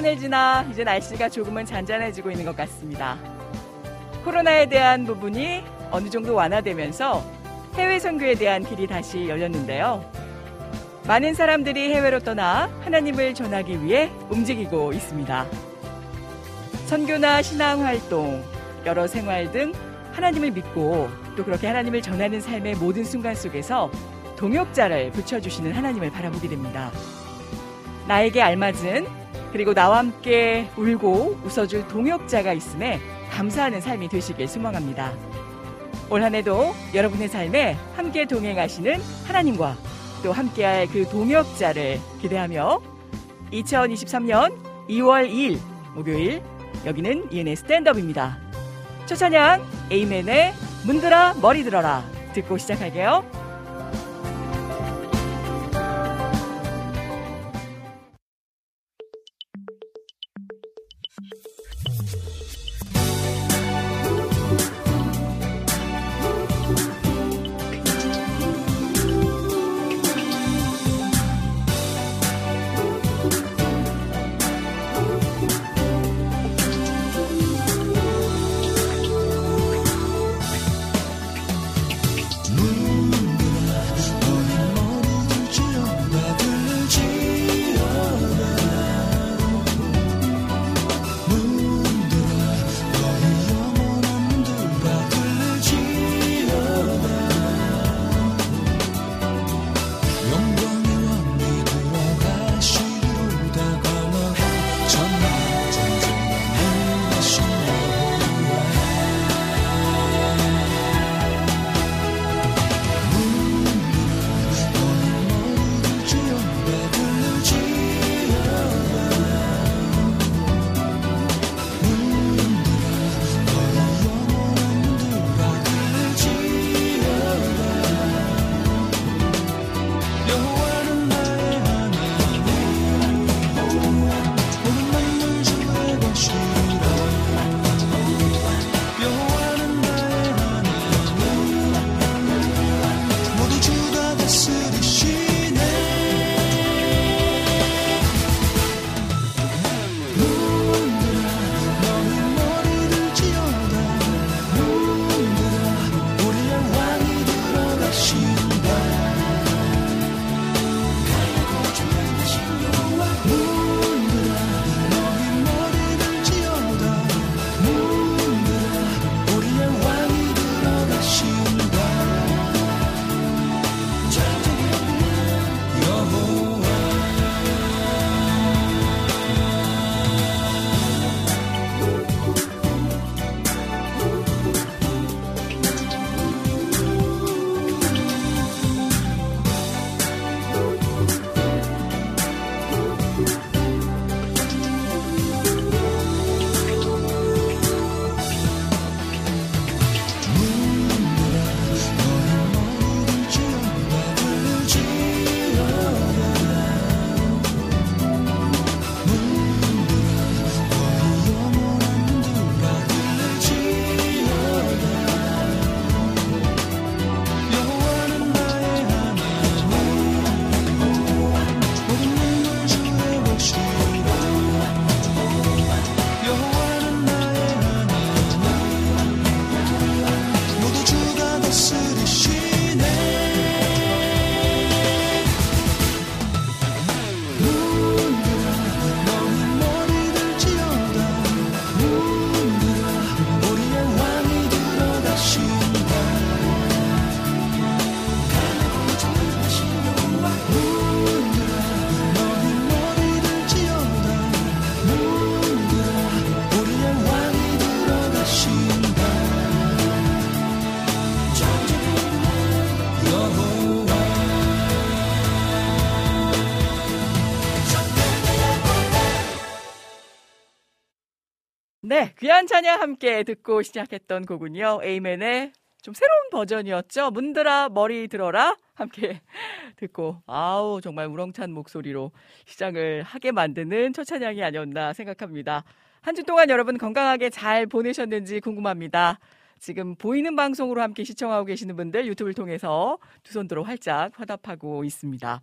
한복판을 지나 이제 날씨가 조금은 잔잔해지고 있는 것 같습니다. 코로나에 대한 부분이 어느 정도 완화되면서 해외 선교에 대한 길이 다시 열렸는데요. 많은 사람들이 해외로 떠나 하나님을 전하기 위해 움직이고 있습니다. 선교나 신앙 활동, 여러 생활 등 하나님을 믿고 또 그렇게 하나님을 전하는 삶의 모든 순간 속에서 동역자를 붙여주시는 하나님을 바라보게 됩니다. 나에게 알맞은 그리고 나와 함께 울고 웃어줄 동역자가 있음에 감사하는 삶이 되시길 소망합니다. 올 한 해도 여러분의 삶에 함께 동행하시는 하나님과 또 함께할 그 동역자를 기대하며 2023년 2월 2일 목요일 여기는 이은의 스탠드업입니다. 첫 찬양 에이맨의 문들아 머리 들어라 듣고 시작할게요. 귀한 찬양 함께 듣고 시작했던 곡은요. 에이맨의 좀 새로운 버전이었죠. 문들아 머리 들어라 함께 듣고 아우 정말 우렁찬 목소리로 시작을 하게 만드는 첫 찬양이 아니었나 생각합니다. 한 주 동안 여러분 건강하게 잘 보내셨는지 궁금합니다. 지금 보이는 방송으로 함께 시청하고 계시는 분들 유튜브를 통해서 두 손 들어 활짝 화답하고 있습니다.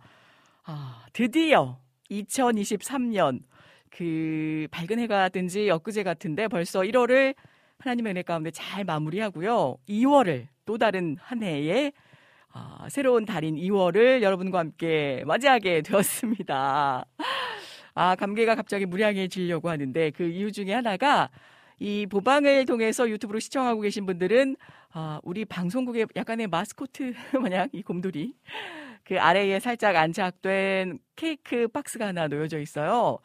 아, 드디어 2023년 그 밝은 해가 든지 엊그제 같은데 벌써 1월을 하나님의 은혜 가운데 잘 마무리하고요. 2월을 또 다른 한 해에 아, 새로운 달인 2월을 여러분과 함께 맞이하게 되었습니다. 아, 감기가 갑자기 무량해지려고 하는데 그 이유 중에 하나가 이 보방을 통해서 유튜브로 시청하고 계신 분들은 아, 우리 방송국의 약간의 마스코트 마냥 이 곰돌이 그 아래에 살짝 안착된 케이크 박스가 하나 놓여져 있어요.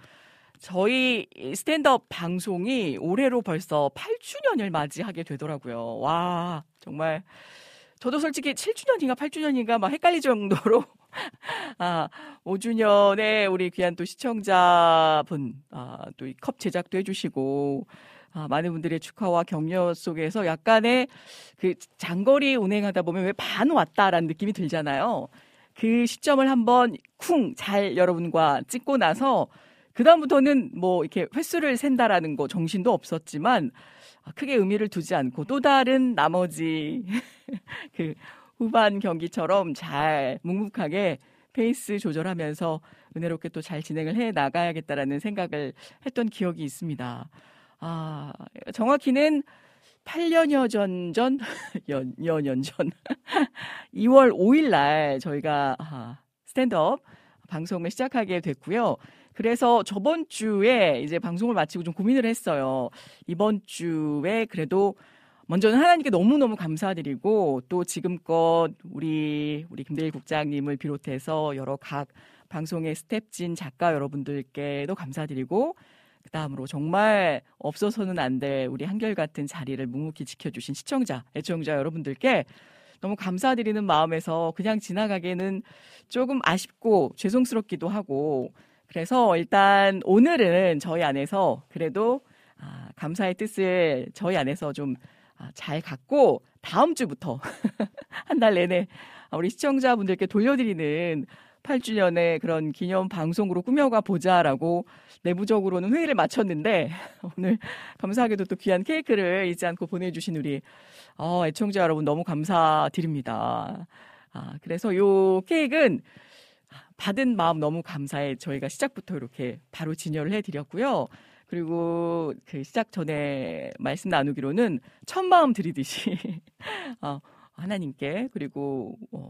저희 스탠드업 방송이 올해로 벌써 8주년을 맞이하게 되더라고요. 와, 정말. 저도 솔직히 7주년인가 8주년인가 막 헷갈릴 정도로 아, 5주년에 우리 귀한 또 시청자분, 아, 또 이 컵 제작도 해주시고, 아, 많은 분들의 축하와 격려 속에서 약간의 그 장거리 운행하다 보면 왜 반 왔다라는 느낌이 들잖아요. 그 시점을 한번 쿵 잘 여러분과 찍고 나서 그다음부터는 뭐 이렇게 횟수를 센다라는 거 정신도 없었지만 아, 크게 의미를 두지 않고 또 다른 나머지 그 후반 경기처럼 잘 묵묵하게 페이스 조절하면서 은혜롭게 또 잘 진행을 해 나가야겠다라는 생각을 했던 기억이 있습니다. 아, 정확히는 8년여 전, 전, 연, 여년 전, 2월 5일 날 저희가 아, 스탠드업 방송을 시작하게 됐고요. 그래서 저번 주에 이제 방송을 마치고 좀 고민을 했어요. 이번 주에 그래도 먼저는 하나님께 너무너무 감사드리고 또 지금껏 우리 우리 김대일 국장님을 비롯해서 여러 각 방송의 스텝진 작가 여러분들께도 감사드리고 그 다음으로 정말 없어서는 안 될 우리 한결같은 자리를 묵묵히 지켜주신 시청자, 애청자 여러분들께 너무 감사드리는 마음에서 그냥 지나가기에는 조금 아쉽고 죄송스럽기도 하고 그래서 일단 오늘은 저희 안에서 그래도 아, 감사의 뜻을 저희 안에서 좀잘 아, 갖고 다음 주부터 한 달 내내 우리 시청자분들께 돌려드리는 8주년의 그런 기념 방송으로 꾸며가 보자라고 내부적으로는 회의를 마쳤는데 오늘 감사하게도 또 귀한 케이크를 잊지 않고 보내주신 우리 어, 애청자 여러분 너무 감사드립니다. 아, 그래서 요 케이크는 받은 마음 너무 감사해 저희가 시작부터 이렇게 바로 진열을 해드렸고요. 그리고 그 시작 전에 말씀 나누기로는 첫 마음 드리듯이 어, 하나님께 그리고 어,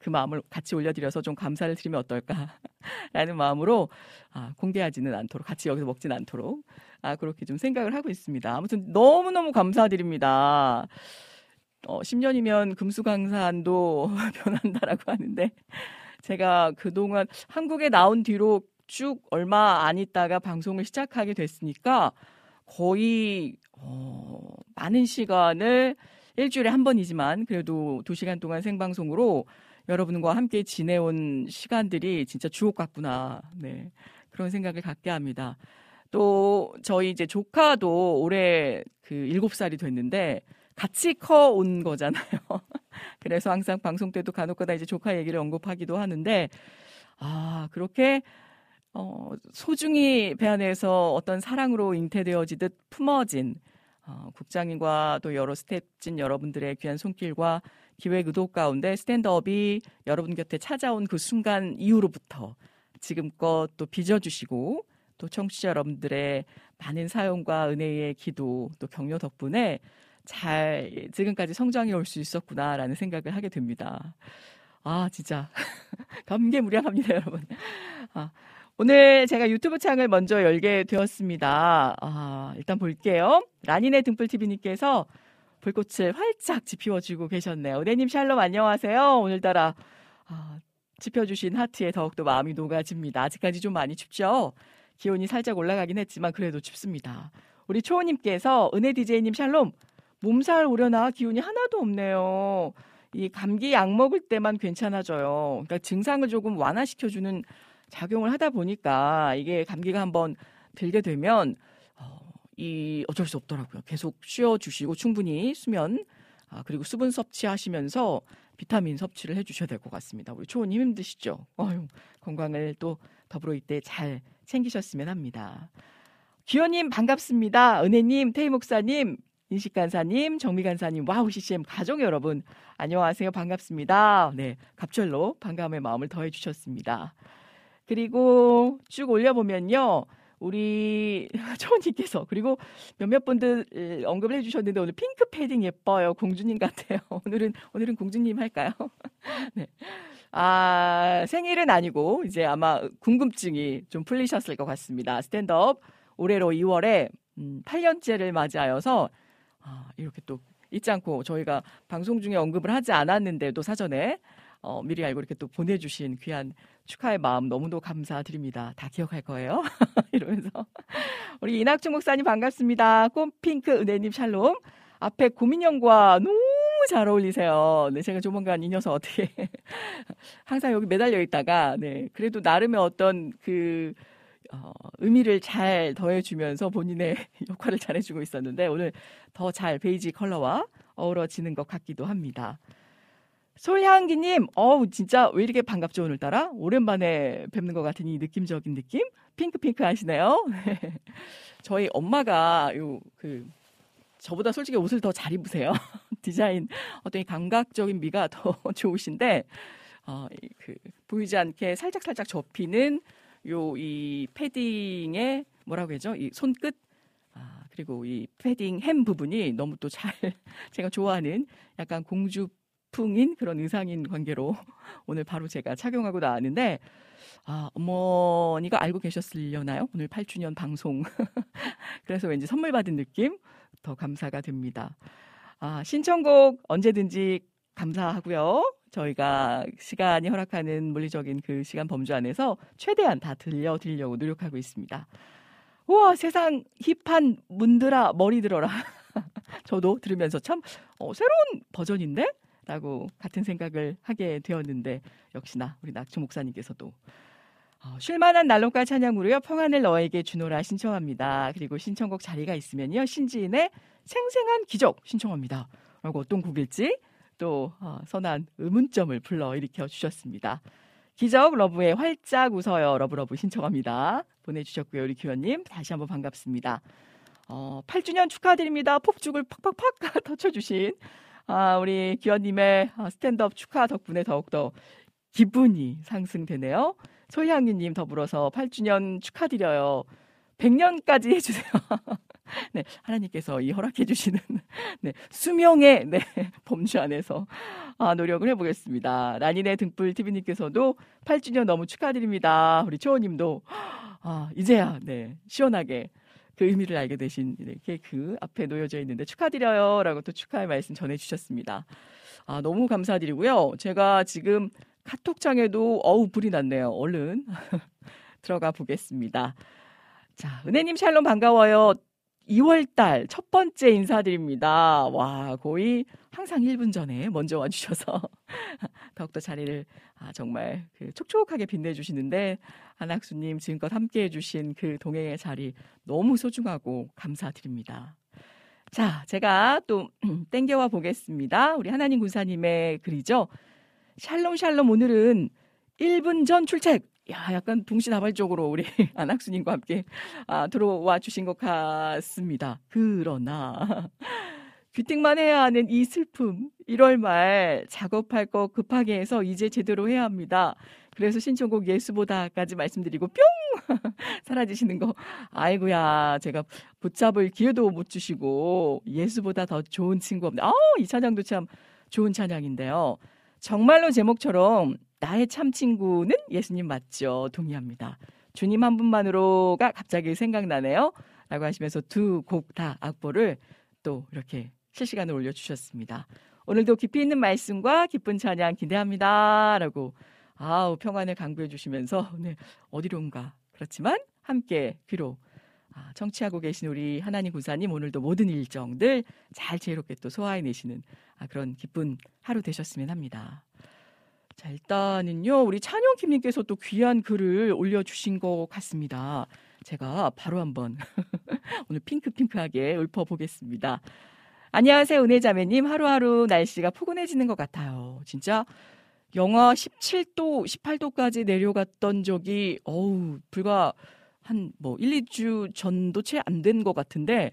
그 마음을 같이 올려드려서 좀 감사를 드리면 어떨까라는 마음으로 아, 공개하지는 않도록 같이 여기서 먹지는 않도록 아, 그렇게 좀 생각을 하고 있습니다. 아무튼 너무 너무 감사드립니다. 어, 10년이면 금수강산도 변한다라고 하는데 제가 그동안 한국에 나온 뒤로 쭉 얼마 안 있다가 방송을 시작하게 됐으니까 거의 어, 많은 시간을 일주일에 한 번이지만 그래도 두 시간 동안 생방송으로 여러분과 함께 지내온 시간들이 진짜 주옥 같구나. 네. 그런 생각을 갖게 합니다. 또 저희 이제 조카도 올해 그 일곱 살이 됐는데 같이 커 온 거잖아요. 그래서 항상 방송 때도 간혹가다 이제 조카 얘기를 언급하기도 하는데 아 그렇게 어, 소중히 배 안에서 어떤 사랑으로 잉태되어지듯 품어진 어, 국장님과 또 여러 스텝진 여러분들의 귀한 손길과 기획 의도 가운데 스탠드업이 여러분 곁에 찾아온 그 순간 이후로부터 지금껏 또 빚어주시고 또 청취자 여러분들의 많은 사용과 은혜의 기도 또 격려 덕분에 잘 지금까지 성장해 올 수 있었구나라는 생각을 하게 됩니다. 아, 진짜. 감개무량합니다, 여러분. 아, 오늘 제가 유튜브 창을 먼저 열게 되었습니다. 아, 일단 볼게요. 라니네 등불TV님께서 불꽃을 활짝 지피워주고 계셨네요. 은혜님 샬롬 안녕하세요. 오늘따라 아, 지펴주신 하트에 더욱더 마음이 녹아집니다. 아직까지 좀 많이 춥죠? 기온이 살짝 올라가긴 했지만 그래도 춥습니다. 우리 초호님께서 은혜 DJ님 샬롬 몸살 오려나 기운이 하나도 없네요. 이 감기 약 먹을 때만 괜찮아져요. 그러니까 증상을 조금 완화시켜주는 작용을 하다 보니까 이게 감기가 한번 들게 되면 어, 이 어쩔 수 없더라고요. 계속 쉬어주시고 충분히 수면 아, 그리고 수분 섭취하시면서 비타민 섭취를 해주셔야 될 것 같습니다. 우리 초원님 힘드시죠? 어휴, 건강을 또 더불어 이때 잘 챙기셨으면 합니다. 기호님 반갑습니다. 은혜님, 태희 목사님, 인식 간사님, 정미 간사님, 와우 CCM 가족 여러분 안녕하세요. 반갑습니다. 네, 갑절로 반감의 마음을 더해 주셨습니다. 그리고 쭉 올려보면요. 우리 초원님께서 그리고 몇몇 분들 언급을 해주셨는데 오늘 핑크 패딩 예뻐요 공주님 같아요 오늘은 오늘은 공주님 할까요? 네. 아 생일은 아니고 이제 아마 궁금증이 좀 풀리셨을 것 같습니다 스탠드업 올해로 2월에 음, 8년째를 맞이하여서 아, 이렇게 또 잊지 않고 저희가 방송 중에 언급을 하지 않았는데도 사전에 어, 미리 알고 이렇게 또 보내주신 귀한 축하의 마음 너무도 감사드립니다. 다 기억할 거예요. 이러면서 우리 이낙준 목사님 반갑습니다. 꽃핑크 은혜님 샬롬. 앞에 고민형과 너무 잘 어울리세요. 네, 제가 조만간 이 녀석 어떻게 항상 여기 매달려 있다가 네, 그래도 나름의 어떤 그 어, 의미를 잘 더해주면서 본인의 역할을 잘해주고 있었는데 오늘 더 잘 베이지 컬러와 어우러지는 것 같기도 합니다. 솔향기님, 어우, 진짜 왜 이렇게 반갑죠, 오늘따라? 오랜만에 뵙는 것이 느낌적인 느낌? 핑크핑크 하시네요. 저희 엄마가 요, 그, 저보다 솔직히 옷을 더 잘 입으세요. 디자인, 어떤 감각적인 미가 더 좋으신데, 어, 그, 보이지 않게 살짝살짝 접히는 요, 이 패딩의 뭐라고 해죠? 이 손끝? 아, 그리고 이 패딩 hem 부분이 너무 또 잘, 제가 좋아하는 약간 공주 풍인 그런 의상인 관계로 오늘 바로 제가 착용하고 나왔는데 아, 어머니가 알고 계셨으려나요? 오늘 8주년 방송. 그래서 왠지 선물 받은 느낌 더 감사가 됩니다. 아, 신청곡 언제든지 감사하고요. 저희가 시간이 허락하는 물리적인 그 시간 범주 안에서 최대한 다 들려드리려고 노력하고 있습니다. 우와, 세상 힙한 문드라 머리 들어라. 저도 들으면서 참 어, 새로운 버전인데? 라고 같은 생각을 하게 되었는데 역시나 우리 낙주 목사님께서도 어, 쉴만한 난로가 찬양으로요 평안을 너에게 주노라 신청합니다. 그리고 신청곡 자리가 있으면요 신지인의 생생한 기적 신청합니다. 라고 어떤 곡일지 또 어, 선한 의문점을 불러 일으켜 주셨습니다. 기적 love의 활짝 웃어요 love love 신청합니다. 보내주셨고요 우리 기원님 다시 한번 반갑습니다. 어, 8주년 축하드립니다. 폭죽을 팍팍팍 터쳐주신 아, 우리 기원님의 아, 스탠드업 축하 덕분에 더욱더 기분이 상승되네요. 소희향유님 더불어서 8주년 축하드려요. 100년까지 해주세요. 네, 하나님께서 이 허락해 주시는 네, 수명의 네, 범주 안에서 아, 노력을 해보겠습니다. 라니네 등불 TV님께서도 8주년 너무 축하드립니다. 우리 초호님도 아, 이제야 네, 시원하게 그 의미를 알게 되신 케이크 앞에 놓여져 있는데 축하드려요. 라고 또 축하의 말씀 전해주셨습니다. 아, 너무 감사드리고요. 제가 지금 카톡창에도 어우, 불이 났네요. 얼른 들어가 보겠습니다. 자, 은혜님 샬롬 반가워요. 2월달 첫 번째 인사드립니다. 와, 거의 항상 1분 전에 먼저 와주셔서 더욱더 자리를 아, 정말 그 촉촉하게 빛내주시는데 안학수님 지금껏 함께 해주신 그 동행의 자리 너무 소중하고 감사드립니다. 자, 제가 또 땡겨와 보겠습니다. 우리 하나님 군사님의 글이죠. 샬롬 샬롬 오늘은 1분 전 출첵 야, 약간 동시다발적으로 우리 안학수님과 함께 아, 들어와 주신 것 같습니다. 그러나 귀팅만 해야 하는 이 슬픔 1월 말 작업할 거 급하게 해서 이제 제대로 해야 합니다. 그래서 신청곡 예수보다까지 말씀드리고 뿅 사라지시는 거 아이고야 제가 붙잡을 기회도 못 주시고 예수보다 더 좋은 친구 없네. 아이 찬양도 참 좋은 찬양인데요. 정말로 제목처럼 나의 참 친구는 예수님 맞죠? 동의합니다. 주님 한 분만으로가 갑자기 생각나네요. 라고 하시면서 두 곡 다 악보를 또 이렇게 실시간으로 올려주셨습니다. 오늘도 깊이 있는 말씀과 기쁜 찬양 기대합니다. 라고 아우 평안을 강구해 주시면서 네, 어디론가 그렇지만 함께 귀로 아, 청취하고 계신 우리 하나님 구사님 오늘도 모든 일정들 잘 지혜롭게 또 소화해내시는 아, 그런 기쁜 하루 되셨으면 합니다. 자, 일단은요, 우리 찬영킴님께서 또 귀한 글을 올려주신 것 같습니다. 제가 바로 한번 오늘 핑크핑크하게 읊어보겠습니다. 안녕하세요, 은혜자매님. 하루하루 날씨가 포근해지는 것 같아요. 진짜 영하 17도, 18도까지 내려갔던 적이, 어우, 불과 한 뭐 1, 2주 전도 채 안 된 것 같은데,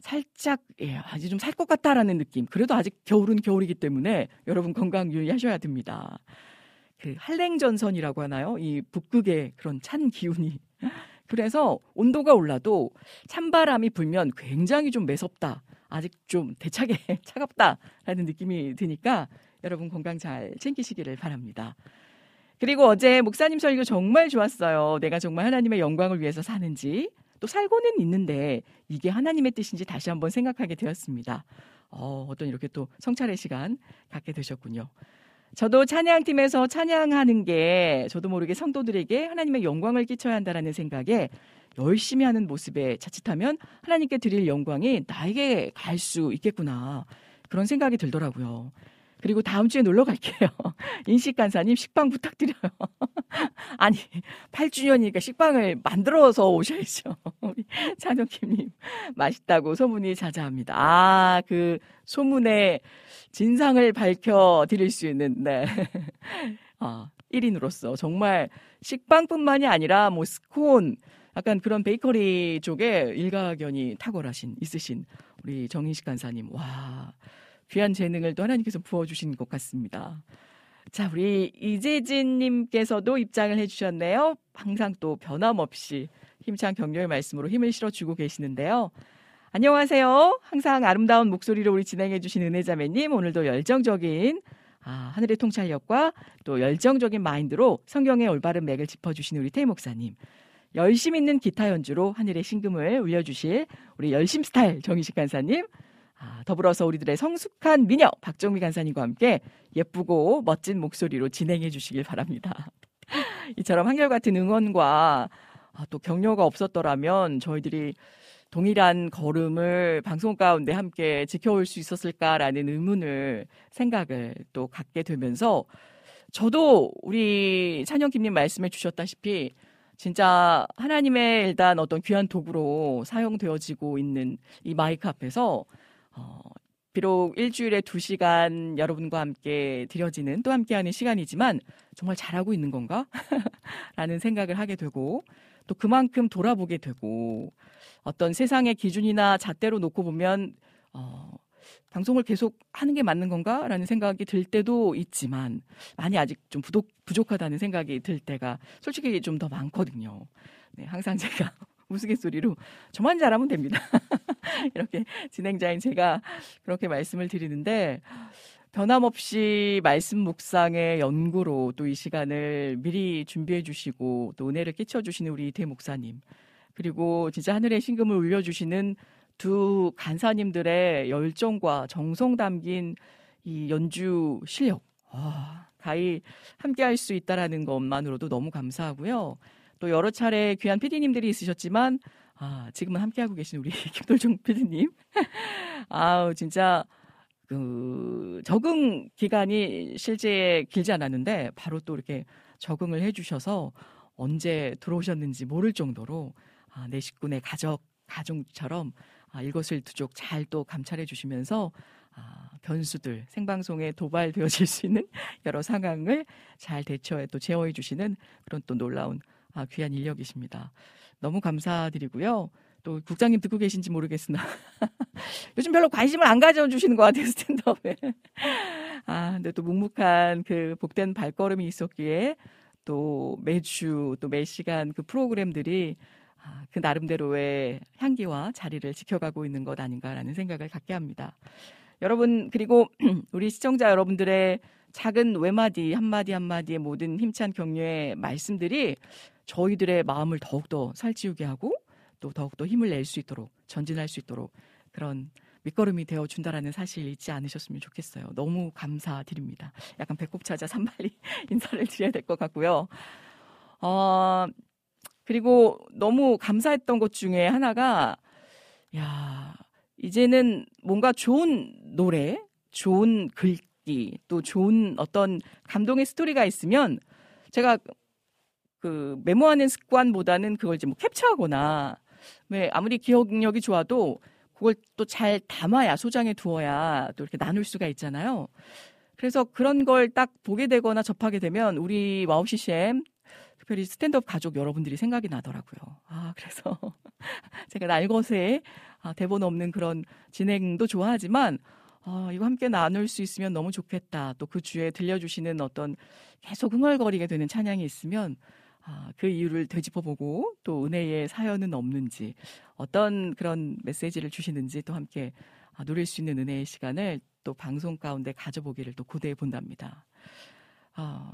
살짝, 예, 아직 좀 살 것 같다라는 느낌. 그래도 아직 겨울은 겨울이기 때문에 여러분 건강 유의하셔야 됩니다. 그 한랭전선이라고 하나요? 이 북극의 그런 찬 기운이. 그래서 온도가 올라도 찬바람이 불면 굉장히 좀 매섭다. 아직 좀 대차게 차갑다라는 느낌이 드니까 여러분 건강 잘 챙기시기를 바랍니다. 그리고 어제 목사님 설교 정말 좋았어요. 내가 정말 하나님의 영광을 위해서 사는지 또 살고는 있는데 이게 하나님의 뜻인지 다시 한번 생각하게 되었습니다. 어, 어떤 이렇게 또 성찰의 시간 갖게 되셨군요. 저도 찬양팀에서 찬양하는 게 저도 모르게 성도들에게 하나님의 영광을 끼쳐야 한다라는 생각에 열심히 하는 모습에 자칫하면 하나님께 드릴 영광이 나에게 갈 수 있겠구나. 그런 생각이 들더라고요. 그리고 다음 주에 놀러 갈게요. 인식 간사님 식빵 부탁드려요. 아니 8주년이니까 식빵을 만들어서 오셔야죠. 우리 찬혁김님 맛있다고 소문이 자자합니다. 아 그 소문의 진상을 밝혀 드릴 수 있는 네. 아 1인으로서 정말 식빵뿐만이 아니라 뭐 스콘 약간 그런 베이커리 쪽에 일가견이 탁월하신 있으신 우리 정인식 간사님 와 귀한 재능을 또 하나님께서 부어주신 것 같습니다. 자, 우리 이재진님께서도 입장을 해주셨네요. 항상 또 변함없이 힘찬 격려의 말씀으로 힘을 실어주고 계시는데요. 안녕하세요. 항상 아름다운 목소리로 우리 진행해주신 은혜자매님, 오늘도 열정적인 아, 하늘의 통찰력과 또 열정적인 마인드로 성경의 올바른 맥을 짚어주신 우리 태희 목사님. 열심 있는 기타 연주로 하늘의 신금을 울려주실 우리 열심 스타일 정희식 간사님. 아, 더불어서 우리들의 성숙한 미녀 박정미 간사님과 함께 예쁘고 멋진 목소리로 진행해 주시길 바랍니다. 이처럼 한결같은 응원과 아, 또 격려가 없었더라면 저희들이 동일한 걸음을 방송 가운데 함께 지켜올 수 있었을까라는 의문을 생각을 또 갖게 되면서 저도 우리 찬영김님 말씀해 주셨다시피 진짜 하나님의 일단 어떤 귀한 도구로 사용되어지고 있는 이 마이크 앞에서 어, 비록 일주일에 두 시간 여러분과 함께 드려지는 또 함께하는 시간이지만 정말 잘하고 있는 건가? 라는 생각을 하게 되고 또 그만큼 돌아보게 되고 어떤 세상의 기준이나 잣대로 놓고 보면 어, 방송을 계속 하는 게 맞는 건가? 라는 생각이 들 때도 있지만 많이 아직 좀 부족, 부족하다는 생각이 들 때가 솔직히 좀 더 많거든요. 네, 항상 제가 우스갯소리로 저만 잘하면 됩니다. 이렇게 진행자인 제가 그렇게 말씀을 드리는데 변함없이 말씀 묵상의 연구로 또 이 시간을 미리 준비해 주시고 또 은혜를 끼쳐 주시는 우리 대 목사님 그리고 진짜 하늘의 신금을 울려 주시는 두 간사님들의 열정과 정성 담긴 이 연주 실력 아, 가히 함께 할 수 있다라는 것만으로도 너무 감사하고요. 또 여러 차례 귀한 PD님들이 있으셨지만 아, 지금은 함께하고 계신 우리 김돌중 PD님. 아우, 진짜, 그, 적응 기간이 실제 길지 않았는데, 바로 또 이렇게 적응을 해주셔서 언제 들어오셨는지 모를 정도로, 아, 내 식구네 가족, 가족처럼, 아, 일것을두족 잘 또 감찰해 주시면서, 아, 변수들, 생방송에 도발되어질 수 있는 여러 상황을 잘 대처해 또 제어해 주시는 그런 또 놀라운 아, 귀한 인력이십니다. 너무 감사드리고요. 또 국장님 듣고 계신지 모르겠으나 요즘 별로 관심을 안 가져주시는 것 같아요 스탠드업에. 아, 근데 또 묵묵한 그 복된 발걸음이 있었기에 또 매주 또 매 시간 그 프로그램들이 아, 그 나름대로의 향기와 자리를 지켜가고 있는 것 아닌가라는 생각을 갖게 합니다. 여러분 그리고 우리 시청자 여러분들의 작은 외마디 한마디 한마디의 모든 힘찬 격려의 말씀들이 저희들의 마음을 더욱더 살찌우게 하고 또 더욱더 힘을 낼 수 있도록 전진할 수 있도록 그런 밑거름이 되어 준다라는 사실 잊지 않으셨으면 좋겠어요. 너무 감사드립니다. 약간 배꼽 찾아 산발리 인사를 드려야 될 것 같고요. 어, 그리고 너무 감사했던 것 중에 하나가 야, 이제는 뭔가 좋은 노래, 좋은 글귀, 또 좋은 어떤 감동의 스토리가 있으면 제가 그 메모하는 습관보다는 그걸 이제 뭐 캡처하거나 왜 아무리 기억력이 좋아도 그걸 또 잘 담아야 소장해 두어야 또 이렇게 나눌 수가 있잖아요. 그래서 그런 걸 딱 보게 되거나 접하게 되면 우리 와우 CCM 특별히 스탠드업 가족 여러분들이 생각이 나더라고요. 아, 그래서 제가 날것에 아, 대본 없는 그런 진행도 좋아하지만 아, 이거 함께 나눌 수 있으면 너무 좋겠다. 또 그 주에 들려주시는 어떤 계속 흥얼거리게 되는 찬양이 있으면 아, 그 이유를 되짚어보고 또 은혜의 사연은 없는지 어떤 그런 메시지를 주시는지 또 함께 아, 누릴 수 있는 은혜의 시간을 또 방송 가운데 가져보기를 또 고대해 본답니다. 아,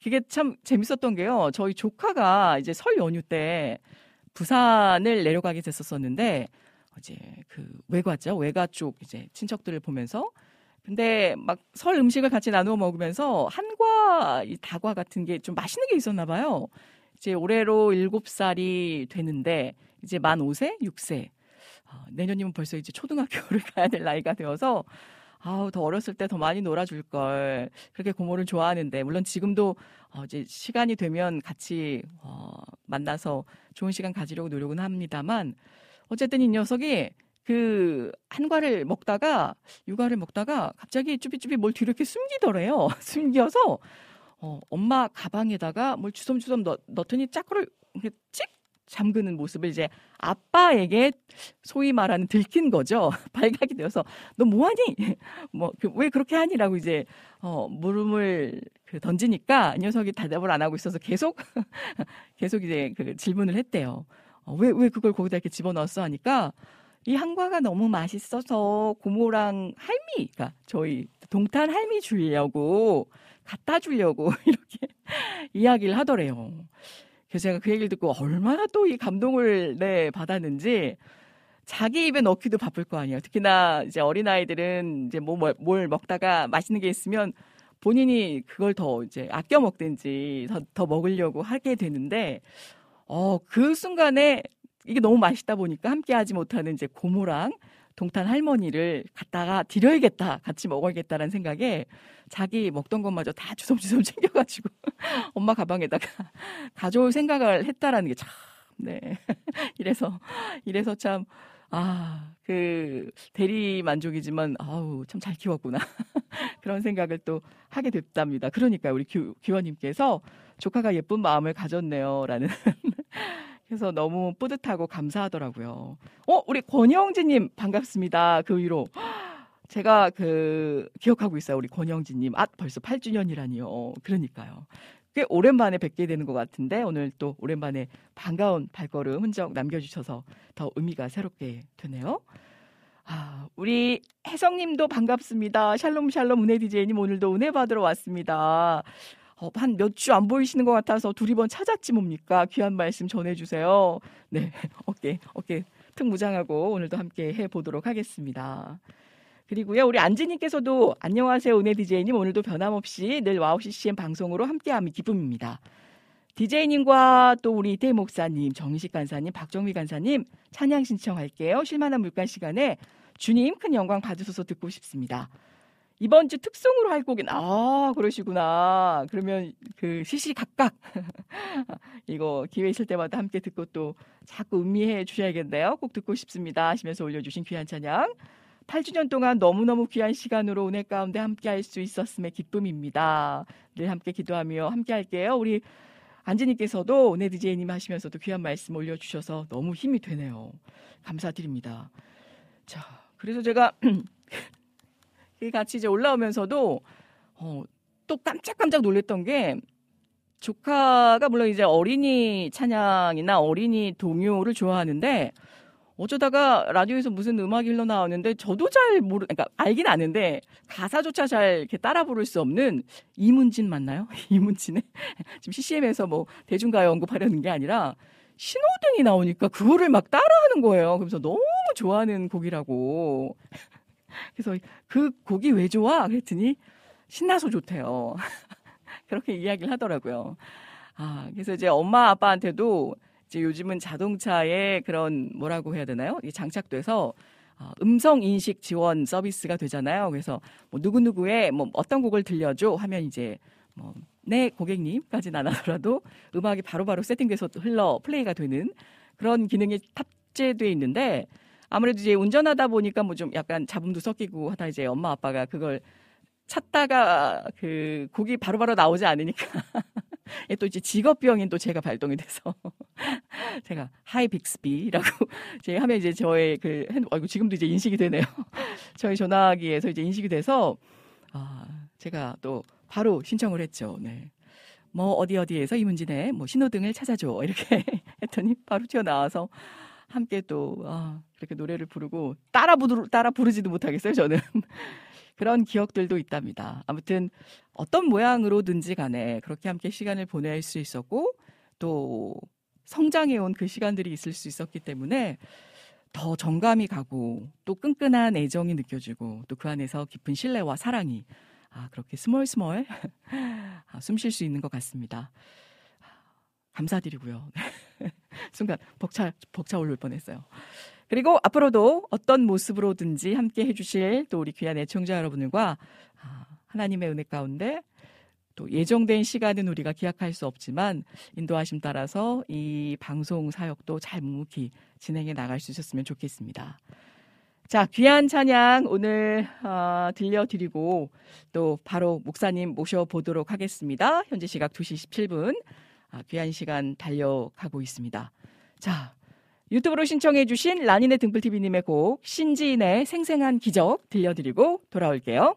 그게 참 재밌었던 게요. 저희 조카가 이제 설 연휴 때 부산을 내려가게 됐었었는데 이제 그 외가죠. 외가 쪽 이제 친척들을 보면서 근데 막 설 음식을 같이 나누어 먹으면서 한과 이 다과 같은 게 좀 맛있는 게 있었나 봐요. 이제 올해로 7살이 되는데 이제 만 5세, 6세. 어, 내년이면 벌써 이제 초등학교를 가야 될 나이가 되어서 아우 더 어렸을 때 더 많이 놀아줄 걸 그렇게 고모를 좋아하는데 물론 지금도 어, 이제 시간이 되면 같이 어, 만나서 좋은 시간 가지려고 노력은 합니다만 어쨌든 이 녀석이 그 한과를 먹다가 육아를 먹다가 갑자기 쭈비쭈비 뭘 뒤로 이렇게 숨기더래요. 숨겨서 어, 엄마 가방에다가 뭘 주섬주섬 넣, 넣더니 짜꾸를 찍 잠그는 모습을 이제 아빠에게 소위 말하는 들킨 거죠. 발각이 되어서 너 뭐하니? 뭐왜 그 그렇게 하니라고 이제 어 물음을 그 던지니까 이 녀석이 대답을 안 하고 있어서 계속 계속 이제 그 질문을 했대요. 왜왜 어, 왜 그걸 거기다 이렇게 집어넣었어 하니까 이 한과가 너무 맛있어서 고모랑 할미, 그러니까 저희 동탄 할미 주려고 갖다 주려고 이렇게 이야기를 하더래요. 그래서 제가 그 얘기를 듣고 얼마나 또 이 감동을 네, 받았는지 자기 입에 넣기도 바쁠 거 아니에요. 특히나 이제 어린 아이들은 이제 뭐, 뭘, 뭘 먹다가 맛있는 게 있으면 본인이 그걸 더 이제 아껴 먹든지 더, 더 먹으려고 하게 되는데 어, 그 순간에 이게 너무 맛있다 보니까 함께 하지 못하는 이제 고모랑 동탄 할머니를 갖다가 드려야겠다, 같이 먹어야겠다라는 생각에 자기 먹던 것마저 다 주섬주섬 챙겨가지고 엄마 가방에다가 가져올 생각을 했다라는 게 참, 네. 이래서, 이래서 참, 아, 그, 대리 만족이지만, 아우, 참 잘 키웠구나. 그런 생각을 또 하게 됐답니다. 그러니까 우리 규, 규원님께서 조카가 예쁜 마음을 가졌네요. 라는 그래서 너무 뿌듯하고 감사하더라고요. 어, 우리 권영진님 반갑습니다. 그 위로. 제가 그 기억하고 있어요. 우리 권영진님. 아, 벌써 8주년이라니요. 그러니까요. 꽤 오랜만에 뵙게 되는 것 같은데 오늘 또 오랜만에 반가운 발걸음 흔적 남겨주셔서 더 의미가 새롭게 되네요. 아, 우리 혜성님도 반갑습니다. 샬롬 샬롬 은혜 디제이님 오늘도 은혜 받으러 왔습니다. 어, 한몇 주 안 보이시는 것 같아서 두리번 찾았지 뭡니까? 귀한 말씀 전해주세요. 네, 어깨, 어깨 틈 무장하고 오늘도 함께 해보도록 하겠습니다. 그리고요, 우리 안지님께서도 안녕하세요, 은혜 디제이님. 오늘도 변함없이 늘 와우 CCM 방송으로 함께함이 기쁨입니다. 디제이님과 또 우리 이태 목사님, 정식 간사님, 박정미 간사님 찬양 신청할게요. 실만한 물간 시간에 주님 큰 영광 받으셔서 듣고 싶습니다. 이번 주 특송으로 할 곡은 아 그러시구나. 그러면 그 시시각각 이거 기회 있을 때마다 함께 듣고 또 자꾸 음미해 주셔야겠네요. 꼭 듣고 싶습니다 하시면서 올려주신 귀한 찬양. 8주년 동안 너무너무 귀한 시간으로 은혜 가운데 함께 할 수 있었음에 기쁨입니다. 늘 함께 기도하며 함께 할게요. 우리 안지님께서도 은혜 디제이님 하시면서도 귀한 말씀 올려주셔서 너무 힘이 되네요. 감사드립니다. 자, 그래서 제가 같이 이제 올라오면서도 어, 또 깜짝깜짝 놀랐던 게 조카가 물론 이제 어린이 찬양이나 어린이 동요를 좋아하는데 어쩌다가 라디오에서 무슨 음악이 흘러나오는데 저도 잘 모르, 그러니까 알긴 아는데 가사조차 잘 이렇게 따라 부를 수 없는 이문진 맞나요? 이문진의 지금 CCM에서 뭐 대중가요 언급하려는 게 아니라 신호등이 나오니까 그거를 막 따라하는 거예요. 그래서 너무 좋아하는 곡이라고. 그래서 그 곡이 왜 좋아? 그랬더니 신나서 좋대요. 그렇게 이야기를 하더라고요. 아, 그래서 이제 엄마 아빠한테도 이제 요즘은 자동차에 그런 뭐라고 해야 되나요? 이 장착돼서 어, 음성 인식 지원 서비스가 되잖아요. 그래서 뭐 누구누구의 뭐 어떤 곡을 들려줘 하면 이제 뭐내 고객님까지는 안 하더라도 음악이 바로 바로 세팅돼서 흘러 플레이가 되는 그런 기능이 탑재돼 있는데 아무래도 이제 운전하다 보니까 뭐 좀 약간 잡음도 섞이고 하다 이제 엄마 아빠가 그걸 찾다가 그 곡이 바로바로 나오지 않으니까 또 이제 직업병인 또 제가 발동이 돼서 제가 하이 빅스비라고 이제 하면 이제 저의 그 핸, 아이고 지금도 이제 인식이 되네요. 저희 전화기에서 이제 인식이 돼서 아 제가 또 바로 신청을 했죠. 네. 뭐 어디 어디에서 이문진의 뭐 신호등을 찾아줘 이렇게 했더니 바로 튀어나와서 함께 또 아, 그렇게 노래를 부르고 따라 부르 따라 부르지도 못하겠어요 저는 그런 기억들도 있답니다. 아무튼 어떤 모양으로든지 간에 그렇게 함께 시간을 보낼 수 있었고 또 성장해온 그 시간들이 있을 수 있었기 때문에 더 정감이 가고 또 끈끈한 애정이 느껴지고 또 그 안에서 깊은 신뢰와 사랑이 아, 그렇게 스멀스멀 아, 숨쉴 수 있는 것 같습니다. 감사드리고요. 순간 벅차, 벅차 올릴 뻔했어요. 그리고 앞으로도 어떤 모습으로든지 함께 해주실 또 우리 귀한 애청자 여러분들과 아, 하나님의 은혜 가운데 또 예정된 시간은 우리가 기약할 수 없지만 인도하심 따라서 이 방송 사역도 잘 묵묵히 진행해 나갈 수 있었으면 좋겠습니다. 자, 귀한 찬양 오늘 어, 들려드리고 또 바로 목사님 모셔보도록 하겠습니다. 현재 시각 2시 17분 아, 귀한 시간 달려가고 있습니다. 자, 유튜브로 신청해주신 라니네 등불TV님의 곡 신지인의 생생한 기적 들려드리고 돌아올게요.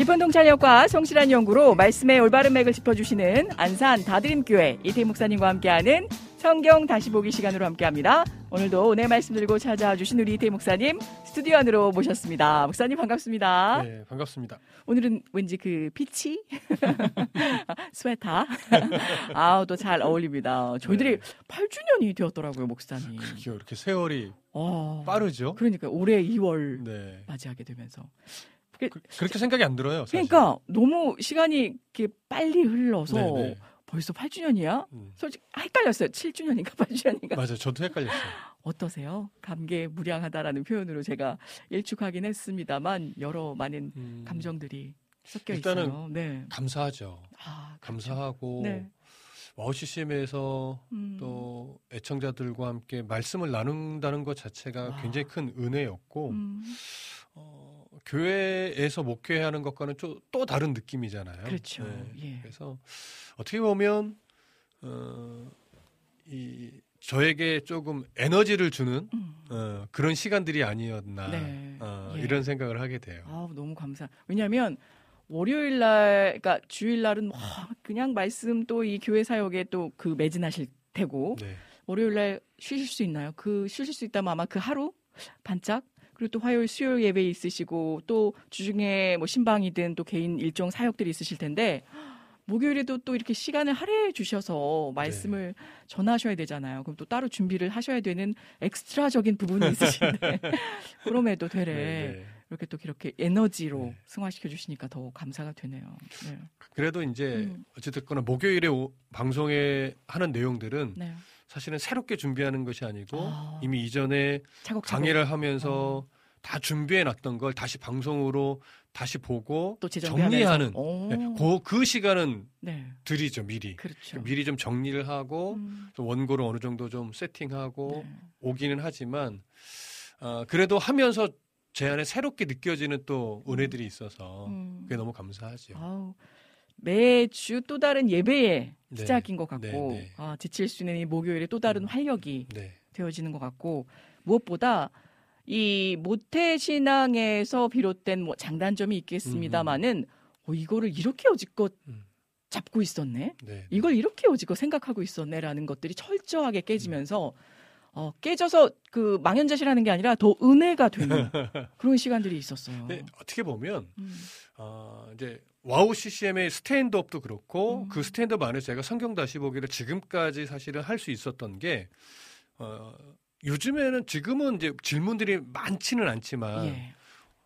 깊은 통찰력과 성실한 연구로 말씀의 올바른 맥을 짚어주시는 안산 다드림교회 이태희 목사님과 함께하는 성경 다시 보기 시간으로 함께합니다. 오늘도 은혜 말씀 들고 찾아와 주신 우리 이태희 목사님 스튜디오 안으로 모셨습니다. 목사님 반갑습니다. 네, 반갑습니다. 오늘은 왠지 그 peach 스웨터 아우 또 잘 어울립니다. 저희들이 네. 8주년이 되었더라고요, 목사님. 그렇게 이렇게 세월이 어, 빠르죠. 그러니까 올해 2월 네. 맞이하게 되면서 그, 렇게 생각이 안 들어요. 사실. 그러니까 너무 시간이 이렇게 빨리 흘러서 네네. 네. 벌써 8주년이야? 음. 솔직히 헷갈렸어요. 7주년인가 8주년인가? 맞아요. 저도 헷갈렸어요. 어떠세요? 감개 무량하다라는 표현으로 제가 일축하긴 했습니다만 여러 많은 음. 감정들이 섞여 일단은 있어요. 네. 감사하죠. 아, 그렇죠. 감사하고 네. 와우 CCM에서 음. 또 애청자들과 함께 말씀을 나눈다는 것 자체가 와. 굉장히 큰 은혜였고 음. 어, 교회에서 목회하는 것과는 좀, 또 다른 느낌이잖아요. 그렇죠. 네. 예. 그래서 어떻게 보면 어, 이 저에게 조금 에너지를 주는 음. 어, 그런 시간들이 아니었나 네. 어, 예. 이런 생각을 하게 돼요. 아, 너무 감사. 왜냐하면 월요일 날, 그러니까 주일 날은 뭐 그냥 말씀 또 이 교회 사역에 또 그 매진하실 테고 네. 월요일 날 쉬실 수 있나요? 그 쉬실 수 있다면 아마 그 하루 반짝 그리고 또 화요일, 수요일 예배 있으시고 또 주중에 뭐 신방이든 또 개인 일정 사역들이 있으실 텐데 목요일에도 또 이렇게 시간을 할애해 주셔서 말씀을 네. 전하셔야 되잖아요. 그럼 또 따로 준비를 하셔야 되는 엑스트라적인 부분이 있으신데 그럼에도 되레 네, 네. 이렇게 또 이렇게 에너지로 네. 승화시켜 주시니까 더 감사가 되네요. 네. 그래도 이제 음. 어쨌든 방송에 하는 내용들은 네. 사실은 새롭게 준비하는 것이 아니고 아. 이미 이전에 차곡차곡. 강의를 하면서 어. 다 준비해 놨던 걸 다시 방송으로 다시 보고 또 정리하는 네, 그, 그 시간은 네. 드리죠 미리 그렇죠. 미리 좀 정리를 하고 음. 원고를 어느 정도 좀 세팅하고 네. 오기는 하지만 어, 그래도 하면서 제 안에 새롭게 느껴지는 또 은혜들이 있어서 음. 그게 너무 감사하죠. 아우. 매주 또 다른 예배의 네. 시작인 것 같고 네, 네. 아, 지칠 수 있는 이 목요일에 또 다른 음. 활력이 네. 되어지는 것 같고 무엇보다 이 모태 신앙에서 비롯된 뭐 장단점이 있겠습니다만은 어, 이거를 이렇게 여지껏 음. 잡고 있었네. 네. 이걸 이렇게 여지껏 생각하고 있었네라는 것들이 철저하게 깨지면서 음. 어, 깨져서 그 망연자실하는 게 아니라 더 은혜가 되는 그런 시간들이 있었어요. 네, 어떻게 보면 음. 어, 이제 와우 CCM의 스탠드업도 그렇고 음. 그 스탠드업 안에서 제가 성경 다시 보기를 지금까지 사실은 할 수 있었던 게 어, 요즘에는 지금은 이제 질문들이 많지는 않지만 예.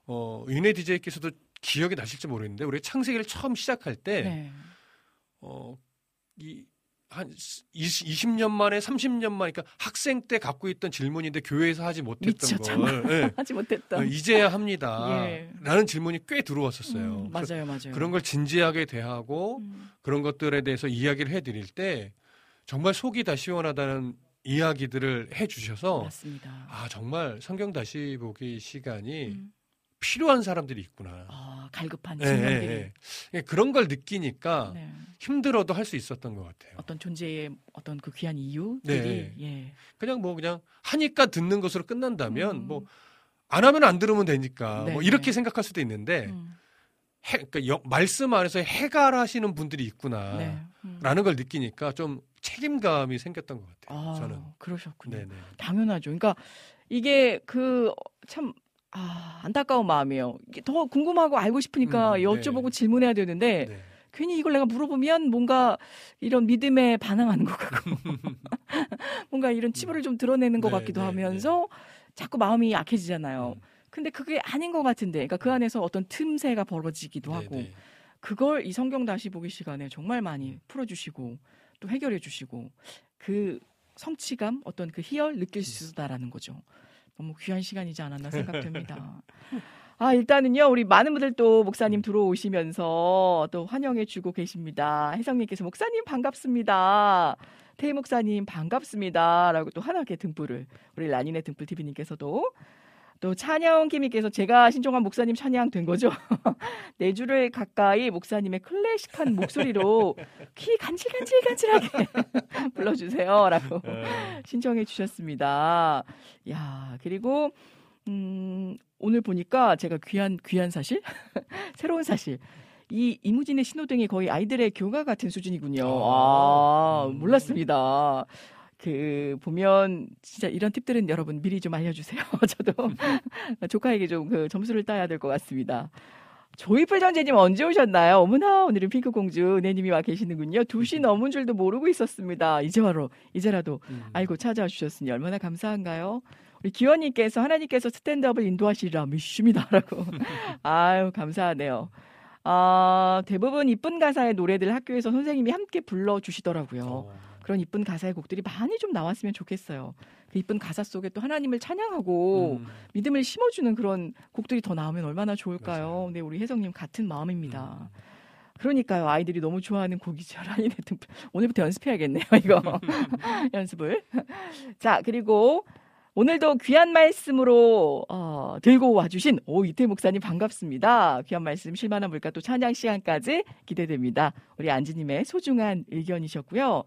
어, 은혜 DJ께서도 기억이 나실지 모르겠는데 우리 창세기를 처음 시작할 때 네. 어, 이 한 20, 년 만에 30년 만에 그러니까 학생 때 갖고 있던 질문인데 교회에서 하지 못했던 걸 네. 하지 못했던 어, 이제야 합니다. 예. 라는 질문이 꽤 들어왔었어요. 음, 맞아요, 맞아요. 그런 걸 진지하게 대하고 음. 그런 것들에 대해서 이야기를 해드릴 때 정말 속이 다 시원하다는 이야기들을 해주셔서 맞습니다. 아 정말 성경 다시 보기 시간이 음. 필요한 사람들이 있구나. 아, 갈급한 청년들이. 네, 네, 네. 그런 걸 느끼니까 네. 힘들어도 할 수 있었던 것 같아요. 어떤 존재의 어떤 그 귀한 이유들이 네. 예. 그냥 뭐 그냥 하니까 듣는 것으로 끝난다면 음. 뭐안 하면 안 들으면 되니까 뭐 네. 이렇게 생각할 수도 있는데 음. 해, 그러니까 여, 말씀 안에서 해갈하시는 분들이 있구나라는 음. 걸 느끼니까 좀 책임감이 생겼던 것 같아요. 아, 저는 그러셨군요. 네네. 당연하죠. 그러니까 이게 그 참 아, 안타까운 마음이에요. 더 궁금하고 알고 싶으니까 음, 네. 여쭤보고 네. 질문해야 되는데 네. 괜히 이걸 내가 물어보면 뭔가 이런 믿음에 반항하는 것 같고 뭔가 이런 치부를 좀 드러내는 것 네, 같기도 네, 하면서 자꾸 마음이 약해지잖아요. 음. 근데 그게 아닌 것 같은데, 그러니까 그 안에서 어떤 틈새가 벌어지기도 하고 그걸 이 성경 다시 보기 시간에 정말 많이 음. 풀어주시고 또 해결해 주시고 그 성취감 어떤 그 희열 느낄 수 있다라는 거죠. 너무 귀한 시간이지 않았나 생각됩니다. 아, 일단은요, 우리 많은 분들 또 목사님 들어오시면서 또 환영해 주고 계십니다. 혜성님께서 목사님 반갑습니다. 태희 목사님 반갑습니다. 라고 또 하나게 등불을, 우리 라니네 등불 TV님께서도 또 찬양 김님께서 제가 신청한 목사님 찬양 된 거죠. 네 줄을 가까이 목사님의 클래식한 목소리로 귀 간질간질간질하게 불러주세요라고 네. 신청해 주셨습니다. 야 그리고 음, 오늘 보니까 제가 귀한 귀한 사실 새로운 사실 이 이무진의 신호등이 거의 아이들의 교과 같은 수준이군요. 아, 아 몰랐습니다. 그 보면 진짜 이런 팁들은 여러분 미리 좀 알려주세요. 저도 조카에게 좀 그 점수를 따야 될 것 같습니다. 조이풀 전재님 언제 오셨나요? 어머나 오늘은 핑크 공주 은혜님이 와 계시는군요. 2시 넘은 줄도 모르고 있었습니다. 이제 바로 이제라도 음. 알고 찾아와 주셨으니 얼마나 감사한가요? 우리 기원님께서 하나님께서 스탠드업을 인도하시리라 믿습니다라고 아유 감사하네요. 아 대부분 이쁜 가사의 노래들 학교에서 선생님이 함께 불러 주시더라고요. 어. 그런 이쁜 가사의 곡들이 많이 좀 나왔으면 좋겠어요. 그 이쁜 가사 속에 또 하나님을 찬양하고 음. 믿음을 심어주는 그런 곡들이 더 나오면 얼마나 좋을까요? 네, 우리 혜성님 같은 마음입니다. 음. 그러니까요. 아이들이 너무 좋아하는 곡이죠. 라인의 등불. 오늘부터 연습해야겠네요. 이거. 연습을. 자, 그리고 오늘도 귀한 말씀으로 어, 들고 와주신 오 이태 목사님 반갑습니다. 귀한 말씀 실만한 물가 또 찬양 시간까지 기대됩니다. 우리 안지님의 소중한 의견이셨고요.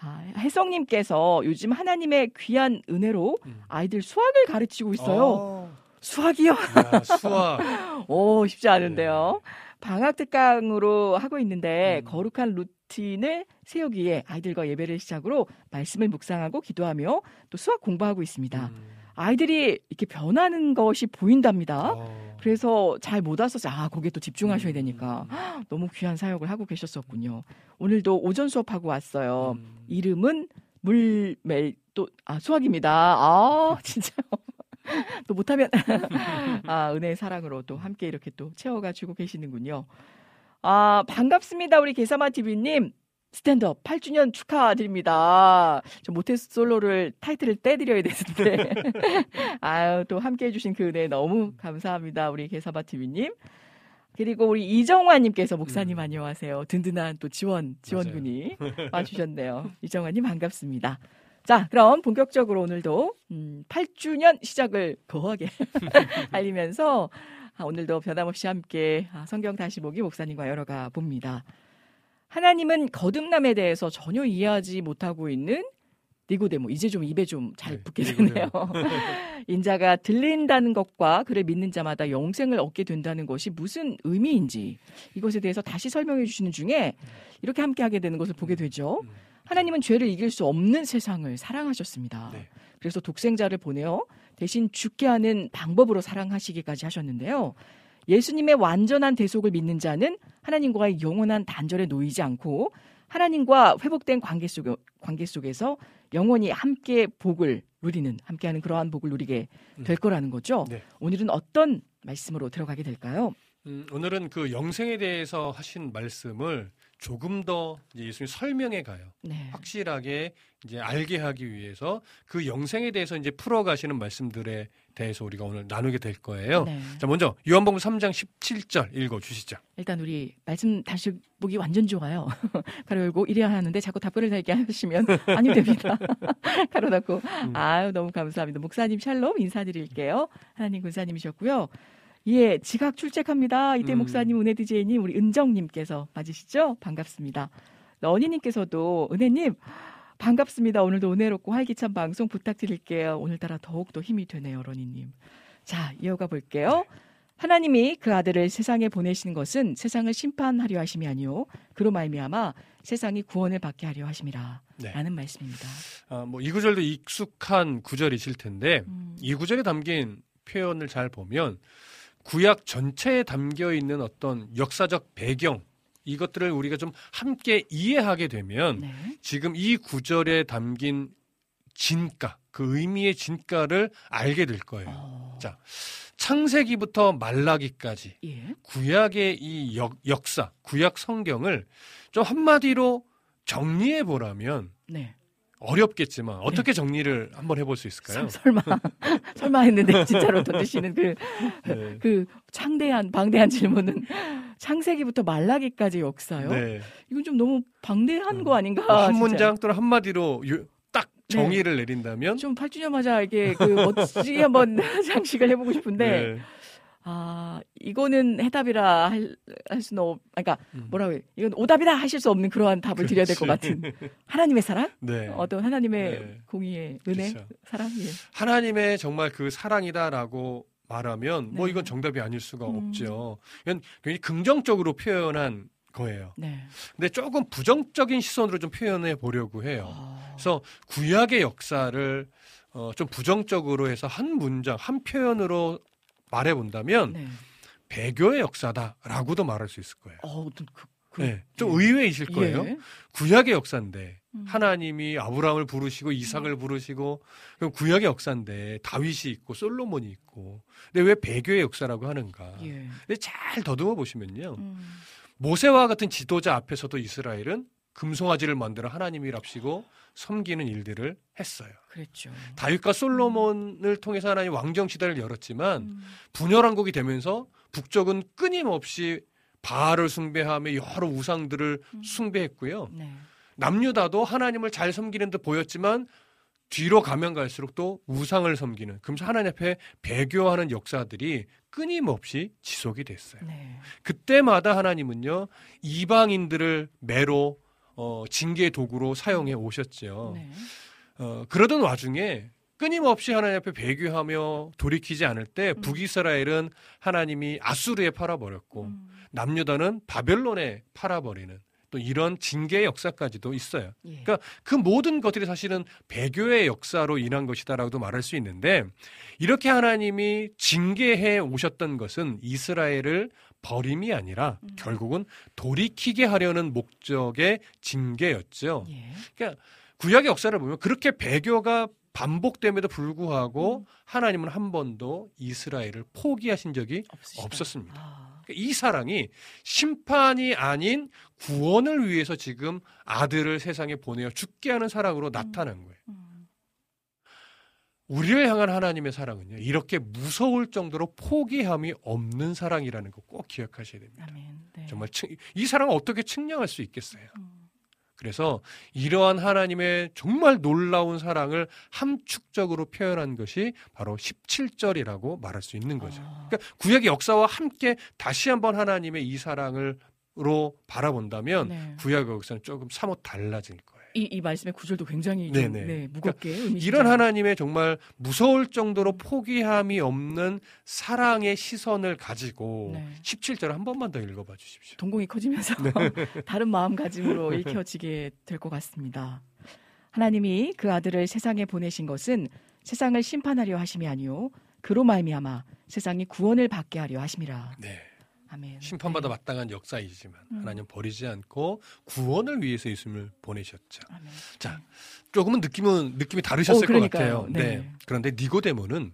아, 혜성님께서 요즘 하나님의 귀한 은혜로 음. 아이들 수학을 가르치고 있어요. 어. 수학이요? 야, 수학. 오, 쉽지 않은데요. 네. 방학 특강으로 하고 있는데 음. 거룩한 루틴을 세우기에 아이들과 예배를 시작으로 말씀을 묵상하고 기도하며 또 수학 공부하고 있습니다. 음. 아이들이 이렇게 변하는 것이 보인답니다. 어. 그래서 잘 못 왔어서 아 거기에 또 집중하셔야 되니까 음. 너무 귀한 사역을 하고 계셨었군요. 오늘도 오전 수업하고 왔어요. 음. 이름은 물멜 또 아 수학입니다. 아 진짜요. 또 못하면 아 은혜의 사랑으로 또 함께 이렇게 또 채워가지고 계시는군요. 아 반갑습니다 우리 개사마 TV님. 스탠드업 8주년 축하드립니다. 저 모태솔로를 타이틀을 떼드려야 되는데. 아유, 또 함께 해주신 그 은혜 너무 감사합니다. 우리 개사바 TV님. 그리고 우리 이정화님께서 목사님 음. 안녕하세요. 든든한 또 지원, 지원군이 와주셨네요. 이정화님 반갑습니다. 자, 그럼 본격적으로 오늘도 음, 8주년 시작을 거하게 알리면서 아, 오늘도 변함없이 함께 아, 성경 다시 보기 목사님과 열어가 봅니다. 하나님은 거듭남에 대해서 전혀 이해하지 못하고 있는 니고데모 이제 좀 입에 좀잘 네, 붙게 되네요. 인자가 들린다는 것과 그를 믿는 자마다 영생을 얻게 된다는 것이 무슨 의미인지 이것에 대해서 다시 설명해 주시는 중에 이렇게 함께 하게 되는 것을 보게 되죠. 음. 하나님은 죄를 이길 수 없는 세상을 사랑하셨습니다. 네. 그래서 독생자를 보내어 대신 죽게 하는 방법으로 사랑하시기까지 하셨는데요. 예수님의 완전한 대속을 믿는 자는 하나님과의 영원한 단절에 놓이지 않고 하나님과 회복된 관계 속 관계 속에서 영원히 함께 복을 누리는 함께하는 그러한 복을 누리게 음. 될 거라는 거죠. 네. 오늘은 어떤 말씀으로 들어가게 될까요? 음, 오늘은 그 영생에 대해서 하신 말씀을 조금 더 예수님 설명해 가요. 네. 확실하게 이제 알게 하기 위해서 그 영생에 대해서 이제 풀어가시는 말씀들에 대해서 우리가 오늘 나누게 될 거예요. 네. 자, 먼저 요한복음 3장 17절 읽어 주시죠. 일단 우리 말씀 다시 보기 완전 좋아요. 가로 열고 이래야 하는데 자꾸 답글을 달게 하시면 아니 됩니다. 가로 닫고 음. 아유 너무 감사합니다. 목사님 샬롬 인사드릴게요. 하나님 군사님이셨고요. 예, 지각 출첵합니다. 이태 음. 목사님, 은혜 디제이님, 우리 은정님께서 맞으시죠? 반갑습니다. 러니님께서도 은혜님 반갑습니다. 오늘도 은혜롭고 활기찬 방송 부탁드릴게요. 오늘따라 더욱더 힘이 되네요, 러니님. 자, 이어가 볼게요. 하나님이 그 아들을 세상에 보내신 것은 세상을 심판하려 하심이 아니요 그로 말미암아 세상이 구원을 받게 하려 하심이라. 네. 말씀입니다. 아, 뭐이 구절도 익숙한 구절이실 텐데 음. 이 구절에 담긴 표현을 잘 보면 구약 전체에 담겨 있는 어떤 역사적 배경 이것들을 우리가 좀 함께 이해하게 되면 네. 지금 이 구절에 담긴 진가, 그 의미의 진가를 알게 될 거예요. 어... 자, 창세기부터 말라기까지 예? 구약의 이 역, 역사, 구약 성경을 좀 한마디로 정리해 보라면 네. 어렵겠지만 어떻게 네. 정리를 한번 해볼 수 있을까요? 설마 설마 했는데 진짜로 던지시는 그, 네. 그 창대한 방대한 질문은 창세기부터 말라기까지 역사요? 네. 이건 좀 너무 방대한 음. 거 아닌가? 뭐한 문장 또는 한 마디로 딱 네. 정의를 내린다면 좀 8주년 맞아 이게 그 멋지게 한번 장식을 해보고 싶은데. 네. 아, 이거는 해답이라 할, 할 수는 없, 그러니까 음. 뭐라고 해. 이건 오답이라 하실 수 없는 그러한 답을 드려야 될 것 같은. 하나님의 사랑? 네. 어떤 하나님의 네. 공의의 은혜? 그렇죠. 사랑? 예. 하나님의 정말 그 사랑이다라고 말하면 뭐 네. 뭐 이건 정답이 아닐 수가 음. 없죠. 이건 굉장히 긍정적으로 표현한 거예요. 네. 근데 조금 부정적인 시선으로 좀 표현해 보려고 해요. 아. 그래서 구약의 역사를 어, 좀 부정적으로 해서 한 문장, 한 표현으로 말해 본다면 네. 배교의 역사다라고도 말할 수 있을 거예요. 어, 그, 그, 네, 좀 예. 의외이실 거예요. 예. 구약의 역사인데 음. 하나님이 아브라함을 부르시고 이삭을 음. 부르시고 그럼 구약의 역사인데 다윗이 있고 솔로몬이 있고 근데 왜 배교의 역사라고 하는가? 예. 근데 잘 더듬어 보시면요. 음. 모세와 같은 지도자 앞에서도 이스라엘은 금송아지를 만들어 하나님이랍시고 섬기는 일들을 했어요. 그랬죠. 다윗과 솔로몬을 통해서 하나님 왕정 시대를 열었지만 음. 분열 왕국이 되면서 북쪽은 끊임없이 바알을 숭배하며 여러 우상들을 음. 숭배했고요. 네. 남유다도 하나님을 잘 섬기는 듯 보였지만 뒤로 가면 갈수록 또 우상을 섬기는 그러면서 하나님 앞에 배교하는 역사들이 끊임없이 지속이 됐어요. 네. 그때마다 하나님은요 이방인들을 매로 어, 징계 도구로 사용해 오셨죠. 네. 어, 그러던 와중에 끊임없이 하나님 앞에 배교하며 돌이키지 않을 때 음. 북이스라엘은 하나님이 아수르에 팔아버렸고 음. 남유다는 바벨론에 팔아버리는 또 이런 징계의 역사까지도 있어요. 예. 그러니까 그 모든 것들이 사실은 배교의 역사로 인한 것이다라고도 말할 수 있는데 이렇게 하나님이 징계해 오셨던 것은 이스라엘을 버림이 아니라 음. 결국은 돌이키게 하려는 목적의 징계였죠. 예. 그러니까 구약의 역사를 보면 그렇게 배교가 반복됨에도 불구하고 음. 하나님은 한 번도 이스라엘을 포기하신 적이 없으시다. 없었습니다. 아. 그러니까 이 사랑이 심판이 아닌 구원을 위해서 지금 아들을 세상에 보내어 죽게 하는 사랑으로 음. 나타난 거예요. 음. 우리를 향한 하나님의 사랑은요, 이렇게 무서울 정도로 포기함이 없는 사랑이라는 거 꼭 기억하셔야 됩니다. 아멘, 네. 정말 이 사랑을 어떻게 측량할 수 있겠어요? 음. 그래서 이러한 하나님의 정말 놀라운 사랑을 함축적으로 표현한 것이 바로 17절이라고 말할 수 있는 거죠. 아. 그러니까 구약의 역사와 함께 다시 한번 하나님의 이 사랑을 로 바라본다면 네. 구약의 역사는 조금 사뭇 달라질 거예요. 이, 이 말씀의 구절도 굉장히 좀, 네, 무겁게 그러니까 이런 하나님의 정말 무서울 정도로 포기함이 없는 사랑의 시선을 가지고 네. 17절 한 번만 더 읽어봐 주십시오. 동공이 커지면서 네. 다른 마음가짐으로 읽혀지게 될 것 같습니다. 하나님이 그 아들을 세상에 보내신 것은 세상을 심판하려 하심이 아니요 그로 말미암아 세상이 구원을 받게 하려 하심이라. 네. 아멘. 심판받아 네. 마땅한 역사이지만 음. 하나님 버리지 않고 구원을 위해서 예수님을 보내셨죠. 아멘. 자, 조금은 느낌은 느낌이 다르셨을 오, 것 같아요. 네. 네. 그런데 니고데모는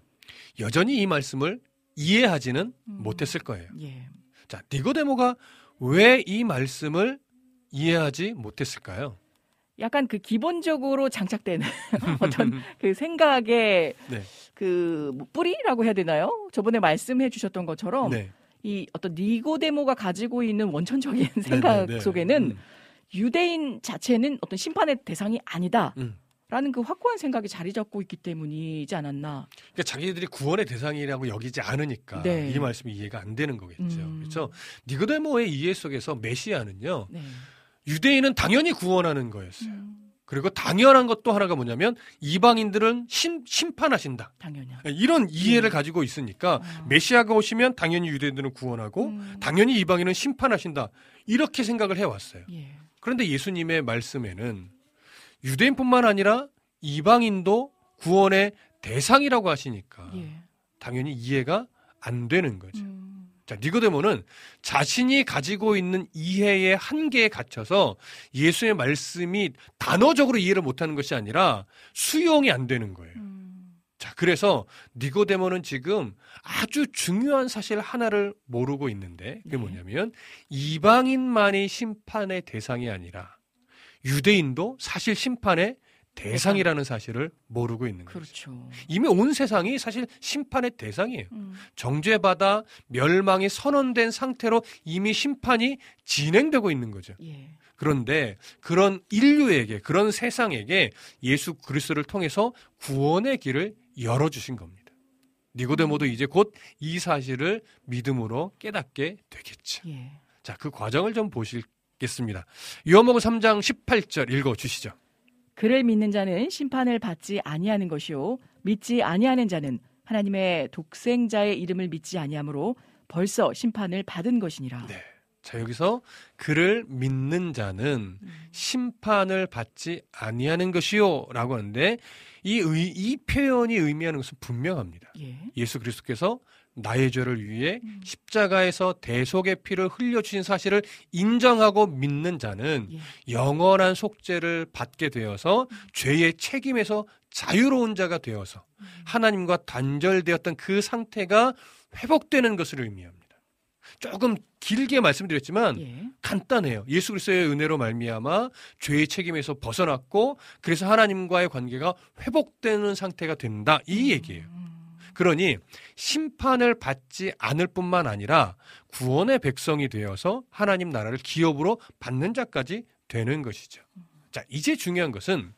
여전히 이 말씀을 이해하지는 음. 못했을 거예요. 예. 자, 니고데모가 왜 이 말씀을 이해하지 못했을까요? 약간 그 기본적으로 장착된 어떤 그 생각의 네. 그뭐 뿌리라고 해야 되나요? 저번에 말씀해 주셨던 것처럼 네. 이 어떤 니고데모가 가지고 있는 원천적인 생각 네네네. 속에는 음. 유대인 자체는 어떤 심판의 대상이 아니다. 음. 라는 그 확고한 생각이 자리 잡고 있기 때문이지 않았나. 그러니까 자기들이 구원의 대상이라고 여기지 않으니까 네. 이 말씀이 이해가 안 되는 거겠죠. 음. 그렇죠. 니고데모의 이해 속에서 메시아는요. 네. 유대인은 당연히 구원하는 거였어요. 음. 그리고 당연한 것도 하나가 뭐냐면 이방인들은 심, 심판하신다. 당연히. 이런 이해를 네. 가지고 있으니까 아. 메시아가 오시면 당연히 유대인들은 구원하고 음. 당연히 이방인은 심판하신다. 이렇게 생각을 해왔어요. 예. 그런데 예수님의 말씀에는 유대인뿐만 아니라 이방인도 구원의 대상이라고 하시니까 예. 당연히 이해가 안 되는 거죠. 음. 자, 니고데모는 자신이 가지고 있는 이해의 한계에 갇혀서 예수의 말씀이 단어적으로 이해를 못하는 것이 아니라 수용이 안 되는 거예요. 음. 자, 그래서 니고데모는 지금 아주 중요한 사실 하나를 모르고 있는데 그게 네. 뭐냐면 이방인만이 심판의 대상이 아니라 유대인도 사실 심판의 대상이라는 사실을 모르고 있는 거죠. 그렇죠. 이미 온 세상이 사실 심판의 대상이에요. 음. 정죄받아 멸망이 선언된 상태로 이미 심판이 진행되고 있는 거죠. 예. 그런데 그런 인류에게 그런 세상에게 예수 그리스도를 통해서 구원의 길을 열어 주신 겁니다. 니고데모도 음. 이제 곧 이 사실을 믿음으로 깨닫게 되겠죠. 예. 자, 그 과정을 좀 보시겠습니다. 요한복음 3장 18절 읽어 주시죠. 그를 믿는 자는 심판을 받지 아니하는 것이요 믿지 아니하는 자는 하나님의 독생자의 이름을 믿지 아니하므로 벌써 심판을 받은 것이니라. 네. 자 여기서 그를 믿는 자는 음. 심판을 받지 아니하는 것이요라고 하는데 이, 의, 이 표현이 의미하는 것은 분명합니다. 예. 수 그리스도께서 나의 죄를 위해 음. 십자가에서 대속의 피를 흘려주신 사실을 인정하고 믿는 자는 예. 영원한 속죄를 받게 되어서 음. 죄의 책임에서 자유로운 자가 되어서 음. 하나님과 단절되었던 그 상태가 회복되는 것을 의미합니다. 조금 길게 말씀드렸지만 예. 간단해요. 예수 그리스도의 은혜로 말미암아 죄의 책임에서 벗어났고 그래서 하나님과의 관계가 회복되는 상태가 된다 이 얘기예요. 그러니 심판을 받지 않을 뿐만 아니라 구원의 백성이 되어서 하나님 나라를 기업으로 받는 자까지 되는 것이죠. 자, 이제 중요한 것은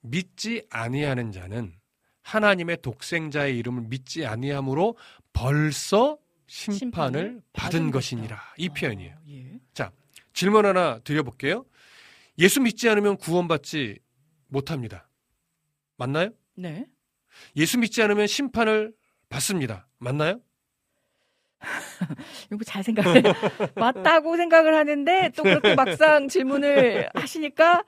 믿지 아니하는 자는 하나님의 독생자의 이름을 믿지 아니함으로 벌써 심판을, 심판을 받은, 것이니라. 이 표현이에요. 아, 예. 자, 질문 하나 드려볼게요. 예수 믿지 않으면 구원받지 못합니다. 맞나요? 네. 예수 믿지 않으면 심판을 받습니다. 맞나요? 이거 잘 생각해. 맞다고 생각을 하는데 또 그렇게 막상 질문을 하시니까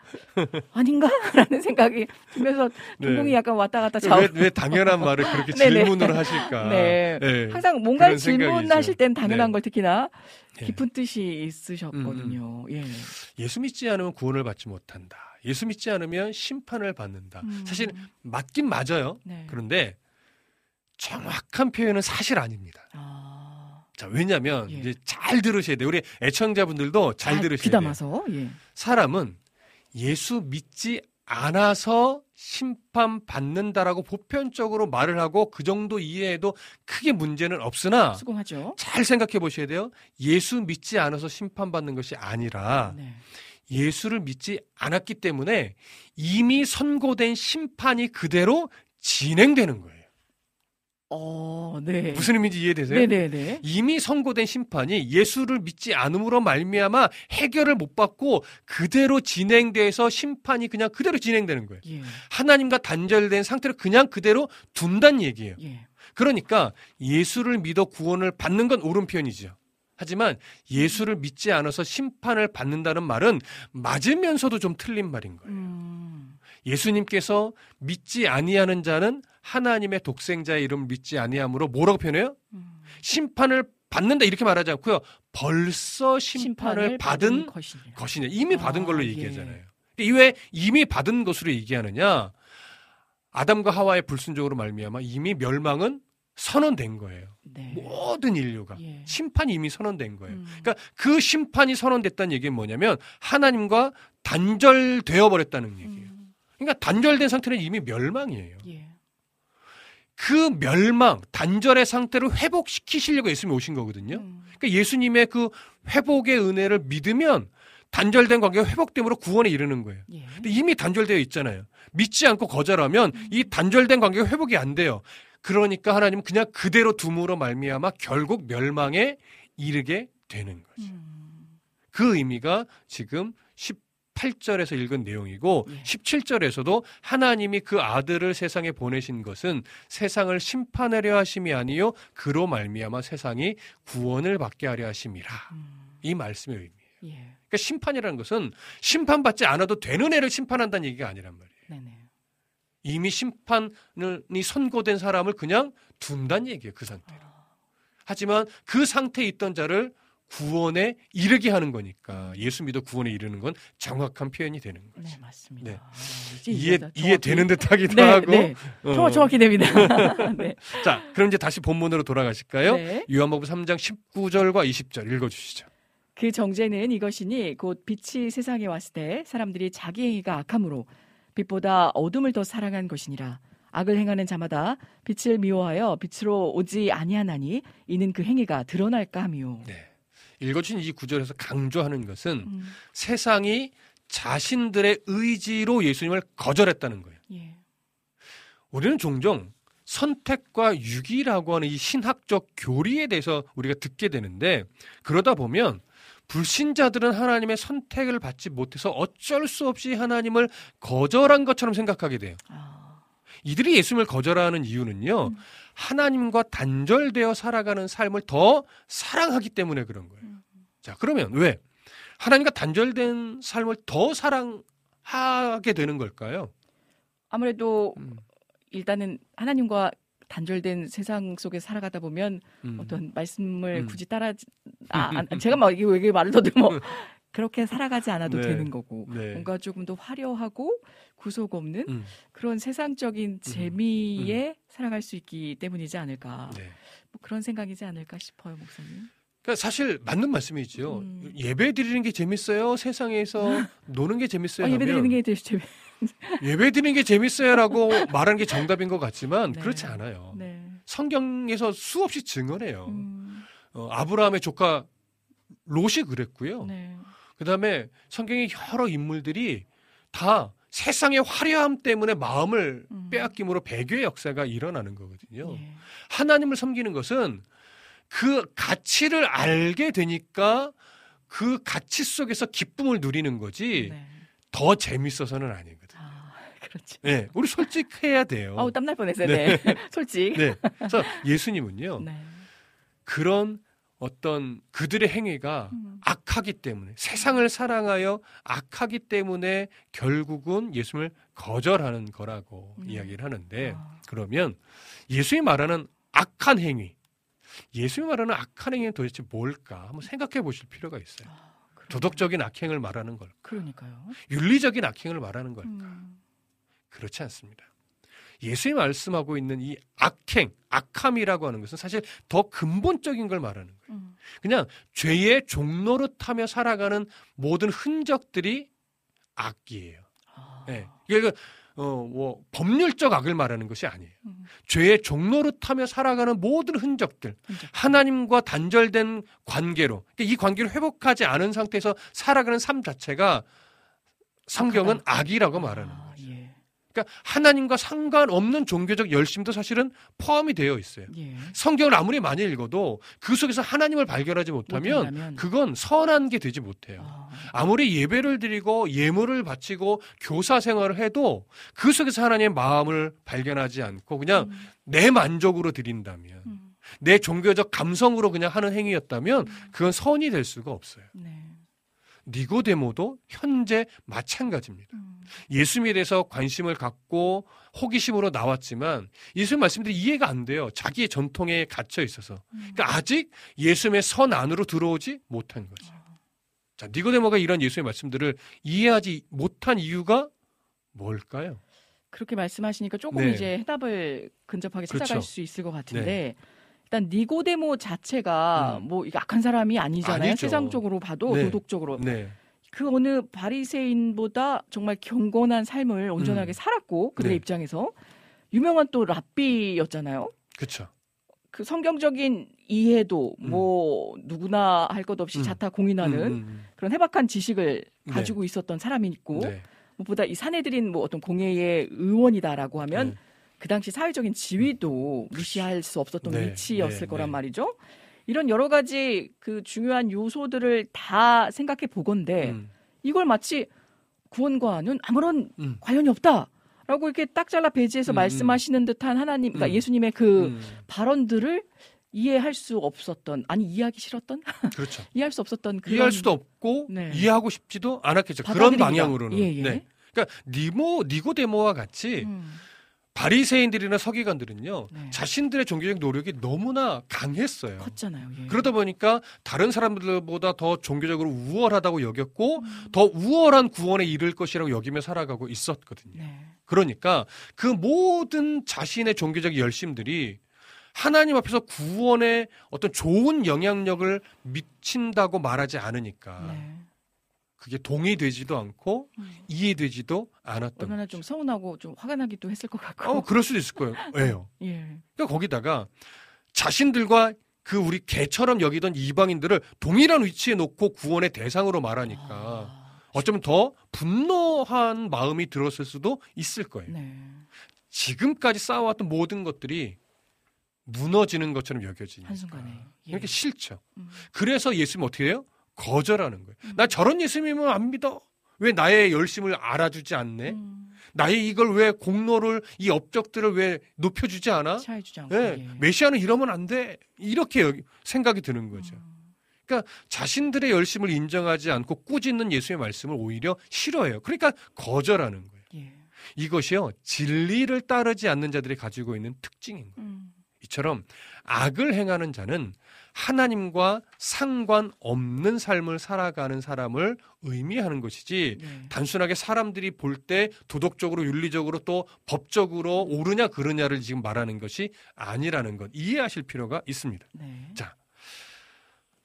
아닌가라는 생각이 들면서 동공이 네. 약간 왔다 갔다 좌우. 왜, 왜 당연한 말을 그렇게 질문을 하실까? 네. 네. 항상 뭔가 질문하실 땐 당연한 네. 걸 특히나 예. 깊은 뜻이 있으셨거든요. 음. 음. 예. 예수 믿지 않으면 구원을 받지 못한다. 예수 믿지 않으면 심판을 받는다. 음. 사실 맞긴 맞아요. 네. 그런데 정확한 표현은 사실 아닙니다. 아. 자, 왜냐면 예. 이제 잘 들으셔야 돼요. 우리 애청자분들도 잘, 잘 들으셔야 귀담아서, 돼요. 예. 사람은 예수 믿지 않아서 심판 받는다라고 보편적으로 말을 하고 그 정도 이해해도 크게 문제는 없으나 수긍하죠. 잘 생각해 보셔야 돼요. 예수 믿지 않아서 심판 받는 것이 아니라 네. 예수를 믿지 않았기 때문에 이미 선고된 심판이 그대로 진행되는 거예요. 어, 네. 무슨 의미인지 이해되세요? 네네네. 네, 네. 이미 선고된 심판이 예수를 믿지 않음으로 말미암아 해결을 못 받고 그대로 진행돼서 심판이 그냥 그대로 진행되는 거예요. 예. 하나님과 단절된 상태로 그냥 그대로 둔다는 얘기예요. 예. 그러니까 예수를 믿어 구원을 받는 건 옳은 표현이죠. 하지만 예수를 믿지 않아서 심판을 받는다는 말은 맞으면서도 좀 틀린 말인 거예요. 음. 예수님께서 믿지 아니하는 자는 하나님의 독생자의 이름 믿지 아니함으로 뭐라고 표현해요? 음. 심판을 받는다 이렇게 말하지 않고요. 벌써 심판을, 심판을 받은, 받은 것이냐. 이미 아, 받은 걸로 예. 얘기하잖아요. 이왜 이미 받은 것으로 얘기하느냐? 아담과 하와의 불순종으로 말미암아 이미 멸망은 선언된 거예요. 네. 모든 인류가 예. 심판이 이미 선언된 거예요. 음. 그러니까 그 심판이 선언됐다는 얘기는 뭐냐면 하나님과 단절되어 버렸다는 얘기예요. 음. 그러니까 단절된 상태는 이미 멸망이에요. 예. 그 멸망, 단절의 상태를 회복시키시려고 예수님이 오신 거거든요. 음. 그러니까 예수님의 그 회복의 은혜를 믿으면 단절된 관계가 회복됨으로 구원에 이르는 거예요. 예. 근데 이미 단절되어 있잖아요. 믿지 않고 거절하면 음. 이 단절된 관계가 회복이 안 돼요. 그러니까 하나님은 그냥 그대로 둠으로 말미암아 결국 멸망에 이르게 되는 거죠. 음. 그 의미가 지금 18절에서 읽은 내용이고 예. 17절에서도 하나님이 그 아들을 세상에 보내신 것은 세상을 심판하려 하심이 아니요 그로 말미암아 세상이 구원을 받게 하려 하심이라. 음. 이 말씀의 의미예요. 예. 그러니까 심판이라는 것은 심판받지 않아도 되는 애를 심판한다는 얘기가 아니란 말이에요. 네네. 이미 심판이 선고된 사람을 그냥 둔다는 얘기예요. 그 상태로. 아. 하지만 그 상태에 있던 자를 구원에 이르게 하는 거니까 예수 믿어 구원에 이르는 건 정확한 표현이 되는 거죠. 네, 맞습니다. 네. 아, 이해 이해 되는 듯하기도 네, 하고 네. 어. 정확히 됩니다. 네. 자, 그럼 이제 다시 본문으로 돌아가실까요? 네. 요한복음 3장 19절과 20절 읽어 주시죠. 그 정죄는 이것이니 곧 빛이 세상에 왔을 때 사람들이 자기 행위가 악함으로 빛보다 어둠을 더 사랑한 것이니라. 악을 행하는 자마다 빛을 미워하여 빛으로 오지 아니하나니 이는 그 행위가 드러날까 하미요. 네. 읽어주신 이 구절에서 강조하는 것은 음. 세상이 자신들의 의지로 예수님을 거절했다는 거예요. 예. 우리는 종종 선택과 유기라고 하는 이 신학적 교리에 대해서 우리가 듣게 되는데 그러다 보면 불신자들은 하나님의 선택을 받지 못해서 어쩔 수 없이 하나님을 거절한 것처럼 생각하게 돼요. 아. 이들이 예수님을 거절하는 이유는요, 음. 하나님과 단절되어 살아가는 삶을 더 사랑하기 때문에 그런 거예요. 음. 자, 그러면 왜? 하나님과 단절된 삶을 더 사랑하게 되는 걸까요? 아무래도 음. 일단은 하나님과 단절된 세상 속에 살아가다 보면 음. 어떤 말씀을 음. 굳이 따라 아, 아 제가 막 이게 왜 말을 더듬어 뭐 그렇게 살아가지 않아도 네. 되는 거고 네. 뭔가 조금 더 화려하고 구속 없는 음. 그런 세상적인 음. 재미에 음. 살아갈 수 있기 때문이지 않을까 네. 뭐 그런 생각이지 않을까 싶어요 목사님. 그러니까 사실 맞는 말씀이죠. 음. 예배 드리는 게 재밌어요. 세상에서 노는 게 재밌어요. 아, 예배 드리는 게 재밌. 예배 드리는 게 재밌어요라고 말하는 게 정답인 것 같지만 네. 그렇지 않아요. 네. 성경에서 수없이 증언해요. 음. 어, 아브라함의 조카 롯이 그랬고요. 네. 그다음에 성경의 여러 인물들이 다 세상의 화려함 때문에 마음을 음. 빼앗김으로 배교의 역사가 일어나는 거거든요. 예. 하나님을 섬기는 것은 그 가치를 알게 되니까 그 가치 속에서 기쁨을 누리는 거지 네. 더 재밌어서는 아니거든요. 그렇죠. 네, 우리 솔직해야 돼요. 아우 땀날 뻔했어요. 네, 네. 솔직. 네, 그래서 예수님은요 네. 그런 어떤 그들의 행위가 음. 악하기 때문에 세상을 사랑하여 악하기 때문에 결국은 예수님을 거절하는 거라고 음. 이야기를 하는데 아. 그러면 예수님이 말하는 악한 행위, 예수님이 말하는 악한 행위는 도대체 뭘까 한번 생각해 보실 필요가 있어요. 아, 도덕적인 악행을 말하는 걸. 그러니까요. 윤리적인 악행을 말하는 걸까? 음. 그렇지 않습니다. 예수님이 말씀하고 있는 이 악행, 악함이라고 하는 것은 사실 더 근본적인 걸 말하는 거예요. 음. 그냥 죄의 종로로 타며 살아가는 모든 흔적들이 악이에요. 아. 네. 그러니까 어, 뭐, 법률적 악을 말하는 것이 아니에요. 음. 죄의 종로로 타며 살아가는 모든 흔적들, 흔적. 하나님과 단절된 관계로, 그러니까 이 관계를 회복하지 않은 상태에서 살아가는 삶 자체가 성경은. 악이라고 말하는 아. 그러니까 하나님과 상관없는 종교적 열심도 사실은 포함이 되어 있어요. 예. 성경을 아무리 많이 읽어도 그 속에서 하나님을 발견하지 못하면 못한다면. 그건 선한 게 되지 못해요. 아. 무리 예배를 드리고 예물을 바치고 교사 생활을 해도 그 속에서 하나님의 마음을 발견하지 않고 그냥 음. 내 만족으로 드린다면 음. 내 종교적 감성으로 그냥 하는 행위였다면 음. 그건 선이 될 수가 없어요. 네. 니고데모도 현재 마찬가지입니다. 음. 예수님에 대해서 관심을 갖고 호기심으로 나왔지만 예수님 말씀들이 이해가 안 돼요. 자기의 전통에 갇혀 있어서. 음. 그러니까 아직 예수님의 선 안으로 들어오지 못한 거죠. 어. 자, 니고데모가 이런 예수님의 말씀들을 이해하지 못한 이유가 뭘까요? 그렇게 말씀하시니까 조금 네. 이제 해답을 근접하게 찾아갈 그렇죠. 수 있을 것 같은데 네. 일단 니고데모 자체가 음. 뭐 약한 사람이 아니잖아요. 아니죠. 세상적으로 봐도 네. 도덕적으로. 네. 그 어느 바리새인보다 정말 경건한 삶을 온전하게 음. 살았고 그들의 네. 입장에서 유명한 또 랍비였잖아요. 그렇죠. 그 성경적인 이해도 음. 뭐 누구나 할 것 없이 음. 자타 공인하는 음, 음, 그런 해박한 지식을 네. 가지고 네. 있었던 사람이 있고 네. 무엇보다 이 사내들인 뭐 어떤 공회의 의원이다라고 하면 네. 그 당시 사회적인 지위도 무시할 수 없었던 네, 위치였을 네, 거란 네. 말이죠. 이런 여러 가지 그 중요한 요소들을 다 생각해 보건데 음. 이걸 마치 구원과는 아무런 음. 관련이 없다. 라고 이렇게 딱 잘라 배지해서 음, 음. 말씀하시는 듯한 하나님, 그러니까 음. 예수님의 그 음. 발언들을 이해할 수 없었던 아니 이해하기 싫었던 그렇죠. 이해할 수 없었던 그런... 이해할 수도 없고 네. 이해하고 싶지도 않았겠죠. 그런 방향으로는. 예, 예. 네. 그러니까 니모 니고데모와 같이 음. 바리새인들이나 서기관들은요 네. 자신들의 종교적 노력이 너무나 강했어요. 컸잖아요. 예. 그러다 보니까 다른 사람들보다 더 종교적으로 우월하다고 여겼고 음. 더 우월한 구원에 이를 것이라고 여기며 살아가고 있었거든요. 네. 그러니까 그 모든 자신의 종교적 열심들이 하나님 앞에서 구원에 어떤 좋은 영향력을 미친다고 말하지 않으니까 네. 그게 동의되지도 않고 음. 이해되지도 않았던 얼마나 거죠. 좀 서운하고 좀 화가 나기도 했을 것 같고. 어, 그럴 수도 있을 거예요. 왜요? 예. 그러니까 거기다가 자신들과 그 우리 개처럼 여기던 이방인들을 동일한 위치에 놓고 구원의 대상으로 말하니까 아... 어쩌면 더 분노한 마음이 들었을 수도 있을 거예요. 네. 지금까지 쌓아왔던 모든 것들이 무너지는 것처럼 여겨지니까. 한순간에. 예. 이렇게 싫죠. 음. 그래서 예수님 어떻게 해요? 거절하는 거예요. 음. 나 저런 예수님은 안 믿어. 왜 나의 열심을 알아주지 않네? 음. 나의 이걸 왜 공로를 이 업적들을 왜 높여주지 않아? 차해주지 않고. 네, 예. 메시아는 이러면 안 돼. 이렇게 생각이 드는 거죠. 음. 그러니까 자신들의 열심을 인정하지 않고 꾸짖는 예수의 말씀을 오히려 싫어해요. 그러니까 거절하는 거예요. 예. 이것이요 진리를 따르지 않는 자들이 가지고 있는 특징인 거예요. 음. 이처럼 악을 행하는 자는 하나님과 상관없는 삶을 살아가는 사람을 의미하는 것이지 네. 단순하게 사람들이 볼 때 도덕적으로 윤리적으로 또 법적으로 옳으냐 그르냐를 지금 말하는 것이 아니라는 것 이해하실 필요가 있습니다. 네. 자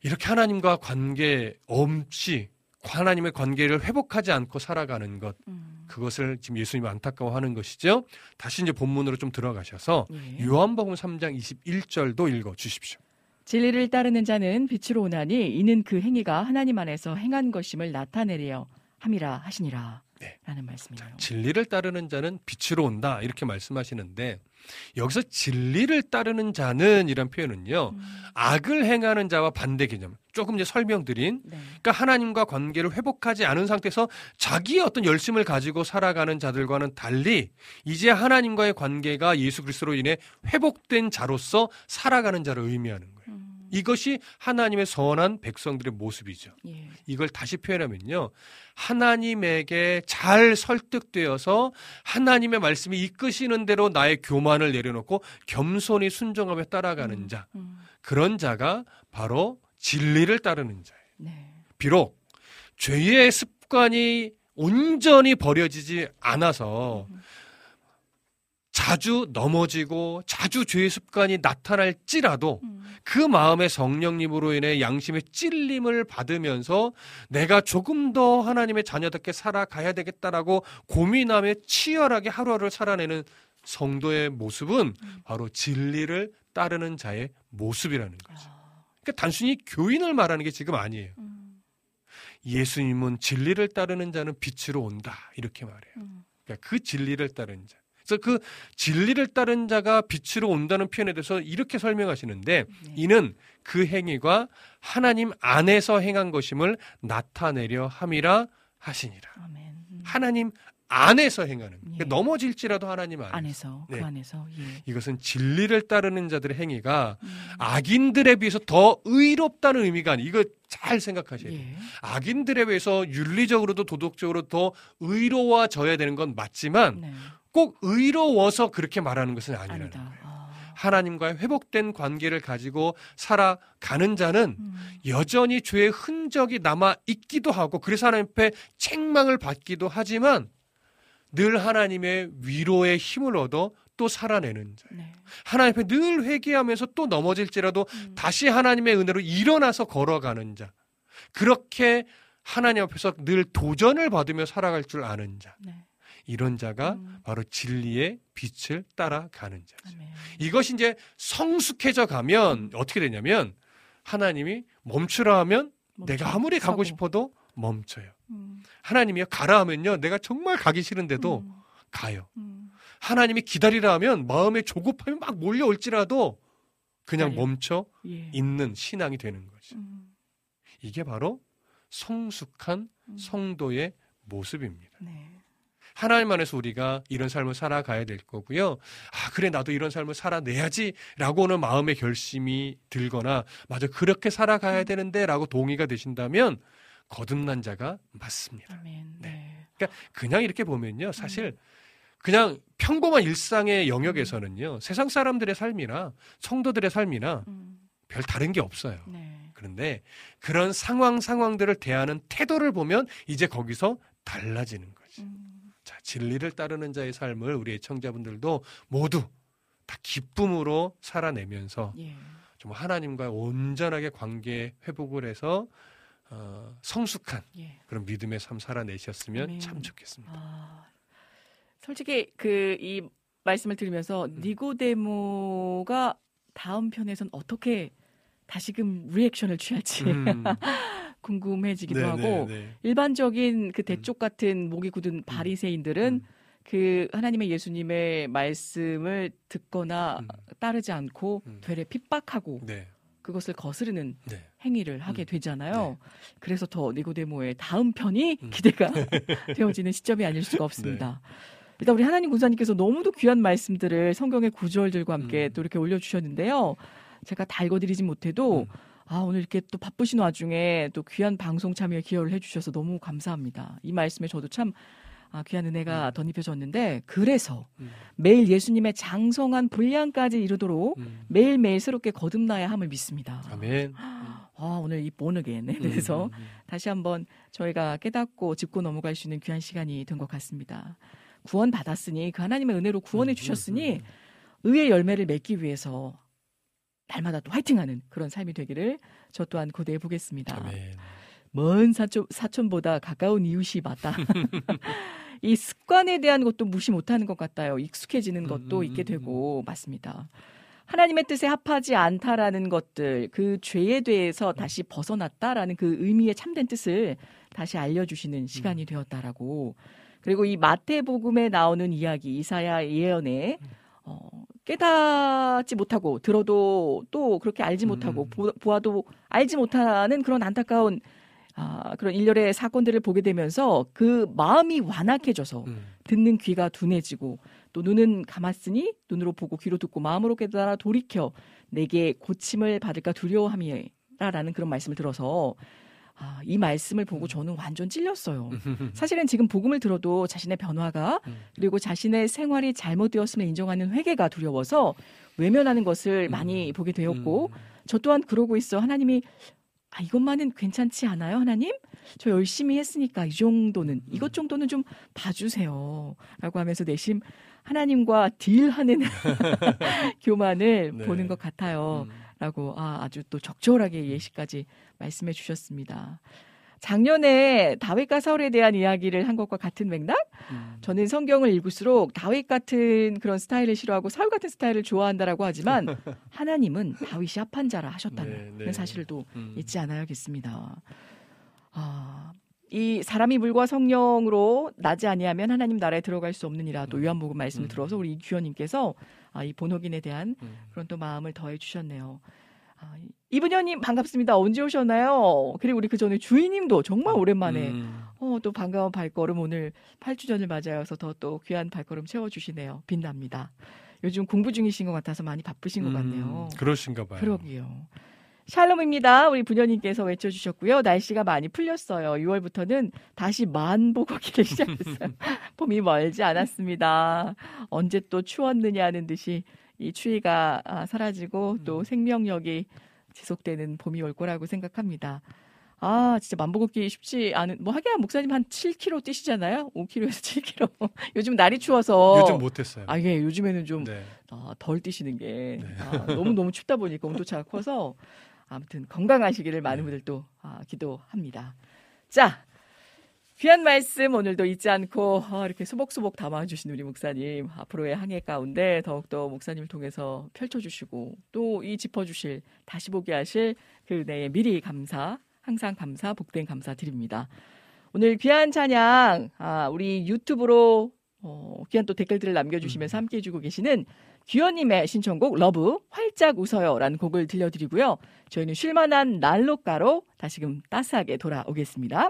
이렇게 하나님과 관계 없이 하나님의 관계를 회복하지 않고 살아가는 것 음. 그것을 지금 예수님 안타까워하는 것이죠. 다시 이제 본문으로 좀 들어가셔서 예. 요한복음 3장 21절도 읽어 주십시오. 진리를 따르는 자는 빛으로 오나니 이는 그 행위가 하나님 안에서 행한 것임을 나타내려 함이라 하시니라. 네. 라는 말씀이네요. 진리를 따르는 자는 빛으로 온다 이렇게 말씀하시는데 여기서 진리를 따르는 자는 이란 표현은요 음. 악을 행하는 자와 반대 개념 조금 이제 설명드린 네. 그러니까 하나님과 관계를 회복하지 않은 상태에서 자기의 어떤 열심을 가지고 살아가는 자들과는 달리 이제 하나님과의 관계가 예수 그리스도로 인해 회복된 자로서 살아가는 자를 의미하는. 이것이 하나님의 선한 백성들의 모습이죠. 예. 이걸 다시 표현하면요. 하나님에게 잘 설득되어서 하나님의 말씀이 이끄시는 대로 나의 교만을 내려놓고 겸손히 순종하며 따라가는 음, 자. 음. 그런 자가 바로 진리를 따르는 자예요. 네. 비록 죄의 습관이 온전히 버려지지 않아서 음. 자주 넘어지고 자주 죄의 습관이 나타날지라도 음. 그 마음의 성령님으로 인해 양심의 찔림을 받으면서 내가 조금 더 하나님의 자녀답게 살아가야 되겠다라고 고민하며 치열하게 하루하루를 살아내는 성도의 모습은 음. 바로 진리를 따르는 자의 모습이라는 거죠. 아. 그러니까 단순히 교인을 말하는 게 지금 아니에요. 음. 예수님은 진리를 따르는 자는 빛으로 온다 이렇게 말해요. 음. 그러니까 그 진리를 따르는 자. 그래서 그 진리를 따른 자가 빛으로 온다는 표현에 대해서 이렇게 설명하시는데 네. 이는 그 행위가 하나님 안에서 행한 것임을 나타내려 함이라 하시니라. 아멘. 음. 하나님 안에서 행하는 그러니까 예. 넘어질지라도 하나님 안에서, 안에서 그 네. 안에서 예. 이것은 진리를 따르는 자들의 행위가 음. 악인들에 비해서 더 의롭다는 의미가 아니 이거 잘 생각하셔야 돼요. 예. 악인들에 비해서 윤리적으로도 도덕적으로 더 의로워져야 되는 건 맞지만 네. 꼭 의로워서 그렇게 말하는 것은 아니라는 아니다. 거예요. 아. 하나님과의 회복된 관계를 가지고 살아가는 자는 음. 여전히 죄의 흔적이 남아 있기도 하고 그래서 하나님 앞에 책망을 받기도 하지만 늘 하나님의 위로의 힘을 얻어 또 살아내는 자예요. 네. 하나님 앞에 늘 회개하면서 또 넘어질지라도 음. 다시 하나님의 은혜로 일어나서 걸어가는 자. 그렇게 하나님 앞에서 늘 도전을 받으며 살아갈 줄 아는 자. 네. 이런 자가 음. 바로 진리의 빛을 따라가는 자죠. 아멘. 이것이 이제 성숙해져 가면 어떻게 되냐면 하나님이 멈추라 하면 멈춰. 내가 아무리 가고 서고. 싶어도 멈춰요. 음. 하나님이 가라 하면요. 내가 정말 가기 싫은데도 음. 가요. 음. 하나님이 기다리라 하면 마음에 조급함이 막 몰려올지라도 그냥 기다려. 멈춰 예. 있는 신앙이 되는 거죠. 음. 이게 바로 성숙한 음. 성도의 모습입니다. 네. 하나님 안에서 우리가 이런 삶을 살아가야 될 거고요. 아, 그래, 나도 이런 삶을 살아내야지 라고 는 마음의 결심이 들거나, 맞아, 그렇게 살아가야 되는데 라고 동의가 되신다면 거듭난 자가 맞습니다. 아멘. 네. 네. 그러니까 그냥 이렇게 보면요. 사실 음. 그냥 평범한 일상의 영역에서는요. 세상 사람들의 삶이나 성도들의 삶이나 음. 별 다른 게 없어요. 네. 그런데 그런 상황 상황들을 대하는 태도를 보면 이제 거기서 달라지는 거지. 음. 자, 진리를 따르는 자의 삶을 우리 애청자분들도 모두 다 기쁨으로 살아내면서 예. 좀 하나님과 온전하게 관계 회복을 해서 어, 성숙한 예. 그런 믿음의 삶 살아내셨으면 아멘. 참 좋겠습니다. 아, 솔직히 그 이 말씀을 들으면서 음. 니고데모가 다음 편에선 어떻게 다시금 리액션을 취할지 음. 궁금해지기도 네네, 하고 네, 네. 일반적인 그 대쪽 같은 목이 굳은 음. 바리새인들은 음. 그 하나님의 예수님의 말씀을 듣거나 음. 따르지 않고 음. 되레 핍박하고 네. 그것을 거스르는 네. 행위를 하게 음. 되잖아요. 네. 그래서 더 니고데모의 다음 편이 기대가 되어지는 시점이 아닐 수가 없습니다. 네. 일단 우리 하나님 군사님께서 너무도 귀한 말씀들을 성경의 구절들과 함께 또 이렇게 올려주셨는데요. 제가 다 읽어드리진 못해도 음. 아, 오늘 이렇게 또 바쁘신 와중에 또 귀한 방송 참여에 기여를 해주셔서 너무 감사합니다. 이 말씀에 저도 참 아, 귀한 은혜가 음. 덧입혀졌는데 그래서 음. 매일 예수님의 장성한 분량까지 이루도록 음. 매일매일 새롭게 거듭나야 함을 믿습니다. 아멘. 아, 오늘 이 보너겐에 대해서 음, 음, 음. 다시 한번 저희가 깨닫고 짚고 넘어갈 수 있는 귀한 시간이 된 것 같습니다. 구원 받았으니 그 하나님의 은혜로 구원해 주셨으니 의의 열매를 맺기 위해서 날마다 또 화이팅하는 그런 삶이 되기를 저 또한 고대해 보겠습니다. 아멘. 먼 사촌, 사촌보다 가까운 이웃이 맞다. 이 습관에 대한 것도 무시 못하는 것 같아요. 익숙해지는 것도 음, 있게 음, 되고 음. 맞습니다. 하나님의 뜻에 합하지 않다라는 것들, 그 죄에 대해서 다시 벗어났다라는 그 의미의 참된 뜻을 다시 알려주시는 시간이 되었다라고. 그리고 이 마태복음에 나오는 이야기, 이사야 예언에 어, 깨닫지 못하고 들어도 또 그렇게 알지 못하고 음. 보, 아도 알지 못하는 그런 안타까운 아, 그런 일렬의 사건들을 보게 되면서 그 마음이 완악해져서 음. 듣는 귀가 둔해지고 또 눈은 감았으니 눈으로 보고 귀로 듣고 마음으로 깨달아 돌이켜 내게 고침을 받을까 두려워함이라라는 그런 말씀을 들어서 아, 이 말씀을 보고 음. 저는 완전 찔렸어요. 사실은 지금 복음을 들어도 자신의 변화가 음. 그리고 자신의 생활이 잘못되었음을 인정하는 회개가 두려워서 외면하는 것을 많이 음. 보게 되었고 저 또한 그러고 있어 하나님이 아 이것만은 괜찮지 않아요 하나님? 저 열심히 했으니까 이 정도는 이것 정도는 좀 봐주세요 라고 하면서 내심 하나님과 딜하는 교만을 네. 보는 것 같아요. 음. 라고 아, 아주 또 적절하게 예시까지 말씀해 주셨습니다. 작년에 다윗과 사울에 대한 이야기를 한 것과 같은 맥락? 음. 저는 성경을 읽을수록 다윗 같은 그런 스타일을 싫어하고 사울 같은 스타일을 좋아한다라고 하지만 하나님은 다윗이 합한 자라 하셨다는 네, 네. 사실을 또 음. 잊지 않아야겠습니다. 아, 이 사람이 물과 성령으로 나지 아니하면 하나님 나라에 들어갈 수 없느니라 또 음. 요한복음 말씀을 음. 들어서 우리 규현님께서 아, 이 본호긴에 대한 음. 그런 또 마음을 더해 주셨네요. 아, 이분현님 반갑습니다. 언제 오셨나요? 그리고 우리 그 전에 주인님도 정말 오랜만에 음. 어, 또 반가운 발걸음 오늘 8주 전을 맞아서 더 또 귀한 발걸음 채워주시네요. 빛납니다. 요즘 공부 중이신 것 같아서 많이 바쁘신 것 음, 같네요. 그러신가 봐요. 그러게요. 샬롬입니다. 우리 부녀님께서 외쳐주셨고요. 날씨가 많이 풀렸어요. 6월부터는 다시 만보 걷기를 시작했어요. 봄이 멀지 않았습니다. 언제 또 추웠느냐 하는 듯이 이 추위가 아, 사라지고 또 음. 생명력이 지속되는 봄이 올 거라고 생각합니다. 아, 진짜 만보 걷기 쉽지 않은, 뭐, 하기야 목사님 한 7km 뛰시잖아요? 5km에서 7km. 요즘 날이 추워서. 요즘 못했어요. 아, 예, 요즘에는 좀, 네. 아, 덜 뛰시는 게, 네. 아, 너무너무 춥다 보니까 온도차가 커서, 아무튼 건강하시기를 많은 네. 분들 또 아, 기도합니다. 자, 귀한 말씀 오늘도 잊지 않고 어, 이렇게 소복소복 담아주신 우리 목사님 앞으로의 항해 가운데 더욱더 목사님을 통해서 펼쳐주시고 또 이 짚어주실 다시 보게 하실 그 은혜에 미리 감사 항상 감사 복된 감사 드립니다. 오늘 귀한 찬양 아, 우리 유튜브로 어, 귀한 또 댓글들을 남겨주시면서 음. 함께 해주고 계시는 규현님의 신청곡 러브 활짝 웃어요라는 곡을 들려드리고요. 저희는 쉴만한 난로가로 다시금 따스하게 돌아오겠습니다.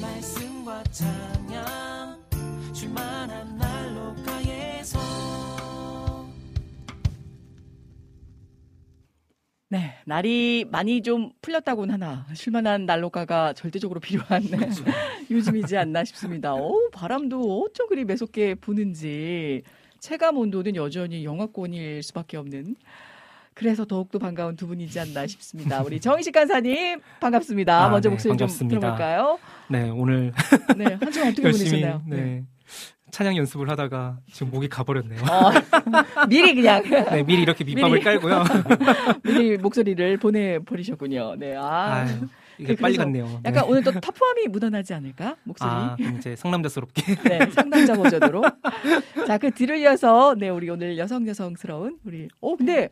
말씀과 찬양 줄만한 난로가에서 네, 날이 많이 좀 풀렸다고는 하나 쉴만한 난로가가 절대적으로 필요한 그렇죠. 요즘이지 않나 싶습니다. 오, 바람도 어쩜 그리 매섭게 부는지 체감 온도는 여전히 영하권일 수밖에 없는 그래서 더욱더 반가운 두 분이지 않나 싶습니다. 우리 정희식 간사님 반갑습니다. 아, 먼저 네, 목소리 반갑습니다. 좀 들어볼까요? 네, 오늘 네, 한 주간 어떻게 열심히, 보내셨나요? 네. 네. 찬양 연습을 하다가 지금 목이 가버렸네요. 어, 미리 그냥. 네, 미리 이렇게 밑밥을 미리. 깔고요. 미리 목소리를 보내버리셨군요. 네, 아. 아유, 이게 빨리 갔네요. 약간 네. 오늘 또 터프함이 묻어나지 않을까? 목소리. 아, 이제 상남자스럽게. 네, 상남자 버전으로. 자, 그 뒤를 이어서, 네, 우리 오늘 여성 여성스러운 우리, 어, 근데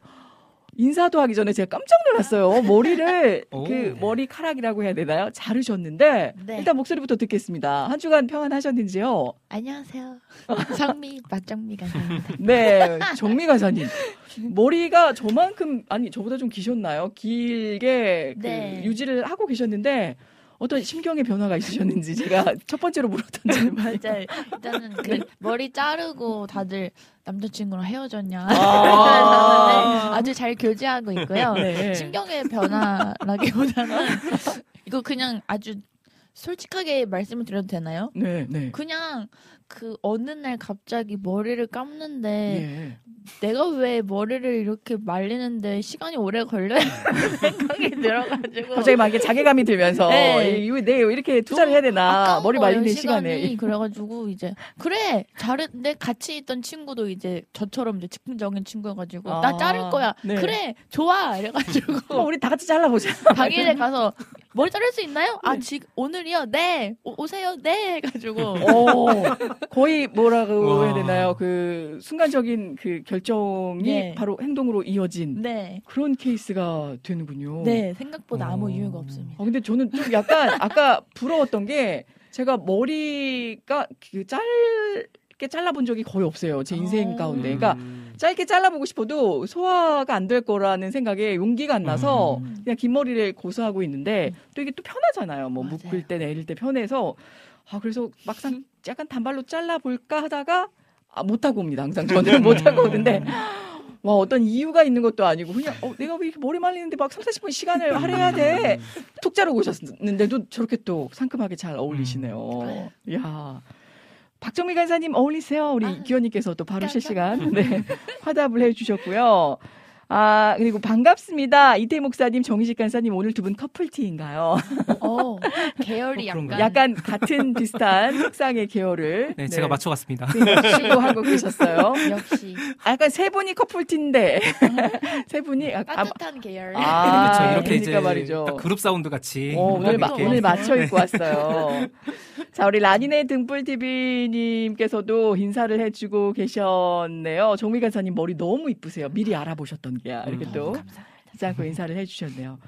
인사도 하기 전에 제가 깜짝 놀랐어요. 머리를 그 머리카락이라고 해야 되나요? 자르셨는데 네. 일단 목소리부터 듣겠습니다. 한 주간 평안하셨는지요? 안녕하세요. 정미 박정미 간사입니다. 네, 정미 간사님. 머리가 저만큼 아니 저보다 좀 기셨나요? 길게 그 네. 유지를 하고 계셨는데 어떤 심경의 변화가 있으셨는지 제가 첫 번째로 물었던 질문. 맞아요. 일단은 그 네. 머리 자르고 다들 남자친구랑 헤어졌냐. 아~ 아주 잘 교제하고 있고요. 네. 심경의 변화라기보다는 이거 그냥 아주 솔직하게 말씀을 드려도 되나요? 네, 네. 그냥 그 어느 날 갑자기 머리를 감는데 예. 내가 왜 머리를 이렇게 말리는데 시간이 오래 걸려 생각이 들어가지고. 갑자기 막 자괴감이 들면서 네. 이 네, 이렇게 투자를 해야 되나? 머리 말리는 시간에. 그래가지고 이제 그래 자르는데 같이 있던 친구도 이제 저처럼 이제 즉흥적인 친구여가지고 아, 나 자를 거야. 네. 그래 좋아! 이래가지고 우리 다 같이 잘라보자. 당일에 가서 머리 자를 수 있나요? 아 네. 지금 오늘이요 네 오, 세요네 해가지고 오, 거의 뭐라고 와. 해야 되나요 그 순간적인 그결 결정이 네. 바로 행동으로 이어진 네. 그런 케이스가 되는군요. 네, 생각보다 어. 아무 이유가 없습니다. 아, 근데 저는 좀 약간 아까 부러웠던 게 제가 머리가 그 짧게 잘라본 적이 거의 없어요. 제 인생 어. 가운데. 그러니까 음. 짧게 잘라보고 싶어도 소화가 안 될 거라는 생각에 용기가 안 나서 음. 그냥 긴 머리를 고수하고 있는데 또 이게 또 편하잖아요. 뭐 맞아요. 묶을 때 내릴 때 편해서 아 그래서 막상 약간 단발로 잘라볼까 하다가 아, 못하고 옵니다. 항상 저는 못하고 오는데 와, 어떤 이유가 있는 것도 아니고, 그냥, 어, 내가 왜 이렇게 머리 말리는데 막 3, 40분 시간을 할애해야 돼. 툭 자르고 오셨는데도 저렇게 또 상큼하게 잘 어울리시네요. 음. 야 박정미 간사님 어울리세요. 우리 아, 기원님께서 또 바로 실시간 네, 화답을 해주셨고요. 아, 그리고 반갑습니다. 이태 목사님, 정희식 간사님, 오늘 두 분 커플티인가요? 어, 계열이 어, 약간. 약간 같은 비슷한 색상의 계열을. 네, 네. 제가 맞춰갔습니다. 시도하고 계셨어요. 역시. 아, 약간 세 분이 커플티인데. 세 분이. 아, 따뜻한 계열. 아, 그렇죠. 이렇게 그러니까 이제 말이죠. 그룹 사운드 같이. 오, 어, 오늘, 마, 오늘 맞춰 입고 왔어요. 자, 우리 라니네 등불TV님께서도 인사를 해주고 계셨네요. 정미 간사님 머리 너무 이쁘세요. 미리 알아보셨던 이렇게 음, 또 하지 않고 인사를 해주셨네요.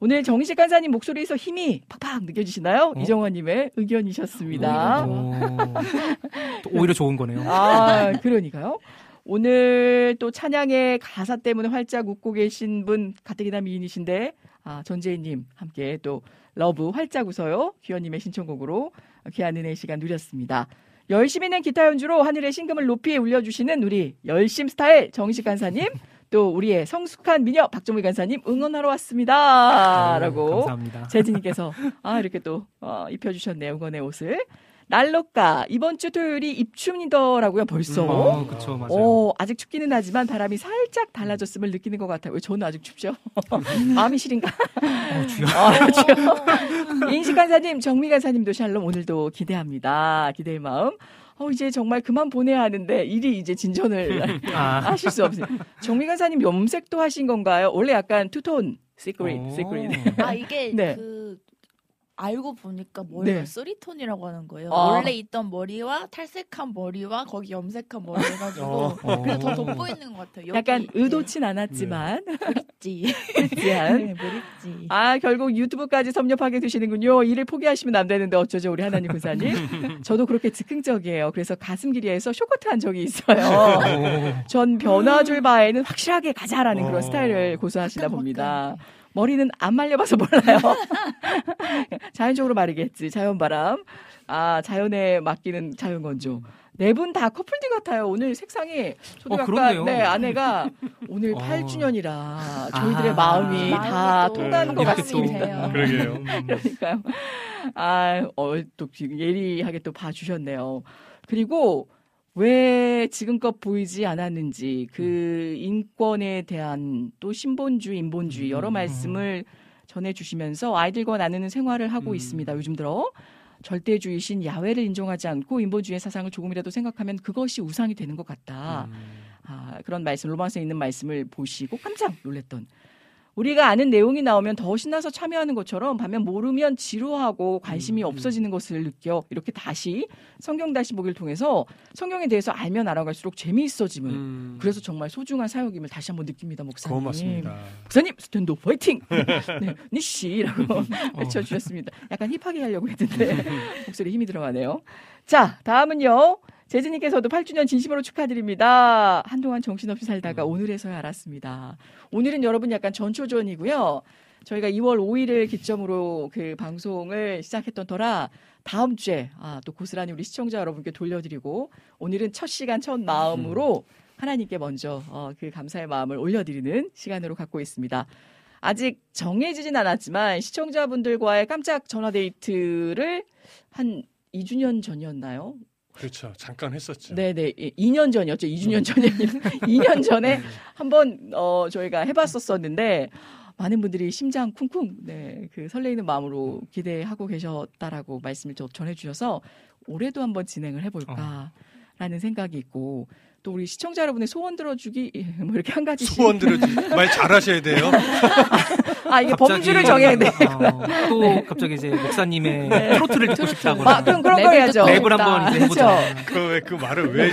오늘 정희식 간사님 목소리에서 힘이 팍팍 느껴지시나요? 어? 이정환님의 의견이셨습니다. 오히려 좋은 거네요. 아, 그러니까요. 오늘 또 찬양의 가사 때문에 활짝 웃고 계신 분 가뜩이나 미인이신데 아, 전재희님 함께 또 러브 활짝 웃어요 귀원님의 신청곡으로 귀한 은혜 시간 누렸습니다. 열심히 낸 기타 연주로 하늘의 심금을 높이 울려주시는 우리 열심 스타일 정식 간사님 또 우리의 성숙한 미녀 박정미 간사님 응원하러 왔습니다. 아, 라고 감사합니다. 재진님께서 아 이렇게 또 어, 입혀주셨네요 응원의 옷을. 날로가 이번 주 토요일이 입춘이더라고요 벌써. 음, 어, 그쵸 맞아요. 어, 아직 춥기는 하지만 바람이 살짝 달라졌음을 느끼는 것 같아요. 왜 저는 아직 춥죠? 마음이 시린가? 어, 주여. 어, 주여. 인식 간사님, 정미 간사님도 샬롬 오늘도 기대합니다. 기대의 마음. 어, 이제 정말 그만 보내야 하는데 일이 이제 진전을 아. 하실 수 없어요. 정미 간사님 염색도 하신 건가요? 원래 약간 two-tone secret, secret. 아, 이게 네. 그 알고 보니까 머리가 네. three-tone이라고 하는 거예요. 아. 원래 있던 머리와 탈색한 머리와 거기 염색한 머리 해가지고 어. 그래서 더 돋보이는 것 같아요. 약간 의도치 않았지만 네. 그렇지. 네. 아 결국 유튜브까지 섭렵하게 되시는군요. 일을 포기하시면 안 되는데 어쩌죠 우리 하나님 군사님. 저도 그렇게 즉흥적이에요. 그래서 가슴 길이에서 쇼커트 한 적이 있어요. 전 변화줄 바에는 확실하게 가자라는 그런 어. 스타일을 고수하시나 봅니다. 머리는 안 말려봐서 몰라요. 자연적으로 마르겠지. 자연바람. 아, 자연에 맡기는 자연건조. 네 분 다 커플팅 같아요. 오늘 색상이 저도 어, 약간 그렇네요. 네 아내가 오늘 어. 8주년이라 저희들의 아, 마음이 다 통하는 것 같습니다. 그러게요. 그러니까요. 아, 어, 또 예리하게 또 봐주셨네요. 그리고 왜 지금껏 보이지 않았는지 그 음. 인권에 대한 또 신본주의, 인본주의 여러 음. 말씀을 전해주시면서 아이들과 나누는 생활을 하고 음. 있습니다. 요즘 들어 절대주의신 야외를 인정하지 않고 인본주의 사상을 조금이라도 생각하면 그것이 우상이 되는 것 같다. 음. 아, 그런 말씀, 로마서에 있는 말씀을 보시고 깜짝 놀랐던 우리가 아는 내용이 나오면 더 신나서 참여하는 것처럼 반면 모르면 지루하고 관심이 음, 음. 없어지는 것을 느껴 이렇게 다시 성경 다시 보기를 통해서 성경에 대해서 알면 알아갈수록 재미있어짐을 음. 그래서 정말 소중한 사역임을 다시 한번 느낍니다 목사님. 고맙습니다. 목사님 스탠드 화이팅. 네, 니씨라고 어. 외쳐주셨습니다. 약간 힙하게 하려고 했는데 목소리 힘이 들어가네요. 자 다음은요. 재진님께서도 8주년 진심으로 축하드립니다. 한동안 정신없이 살다가 음. 오늘에서야 알았습니다. 오늘은 여러분 약간 전초전이고요. 저희가 2월 5일을 기점으로 그 방송을 시작했던 터라 다음 주에 아, 또 고스란히 우리 시청자 여러분께 돌려드리고 오늘은 첫 시간 첫 마음으로 음. 하나님께 먼저 어, 그 감사의 마음을 올려드리는 시간으로 갖고 있습니다. 아직 정해지진 않았지만 시청자분들과의 깜짝 전화 데이트를 한 2주년 전이었나요? 그렇죠. 잠깐 했었죠. 네네. 2년 전이었죠. 2주년 전이 아니라 2년 전에 한번 어, 저희가 해봤었었는데 많은 분들이 심장 쿵쿵 네, 그 설레이는 마음으로 기대하고 계셨다라고 말씀을 좀 전해주셔서 올해도 한번 진행을 해볼까라는 생각이 있고 또 우리 시청자 여러분의 소원 들어주기 뭐 이렇게 한 가지 소원 들어주기 말 잘하셔야 돼요. 아 이게 갑자기, 범주를 정해야 돼. 어, 또 네. 갑자기 이제 목사님의 네. 트로트를 듣고 싶다고. 아, 그럼 그런 거 해야죠. 랩을 한번 이제 해보자. 그렇죠. 그왜 그 말을 왜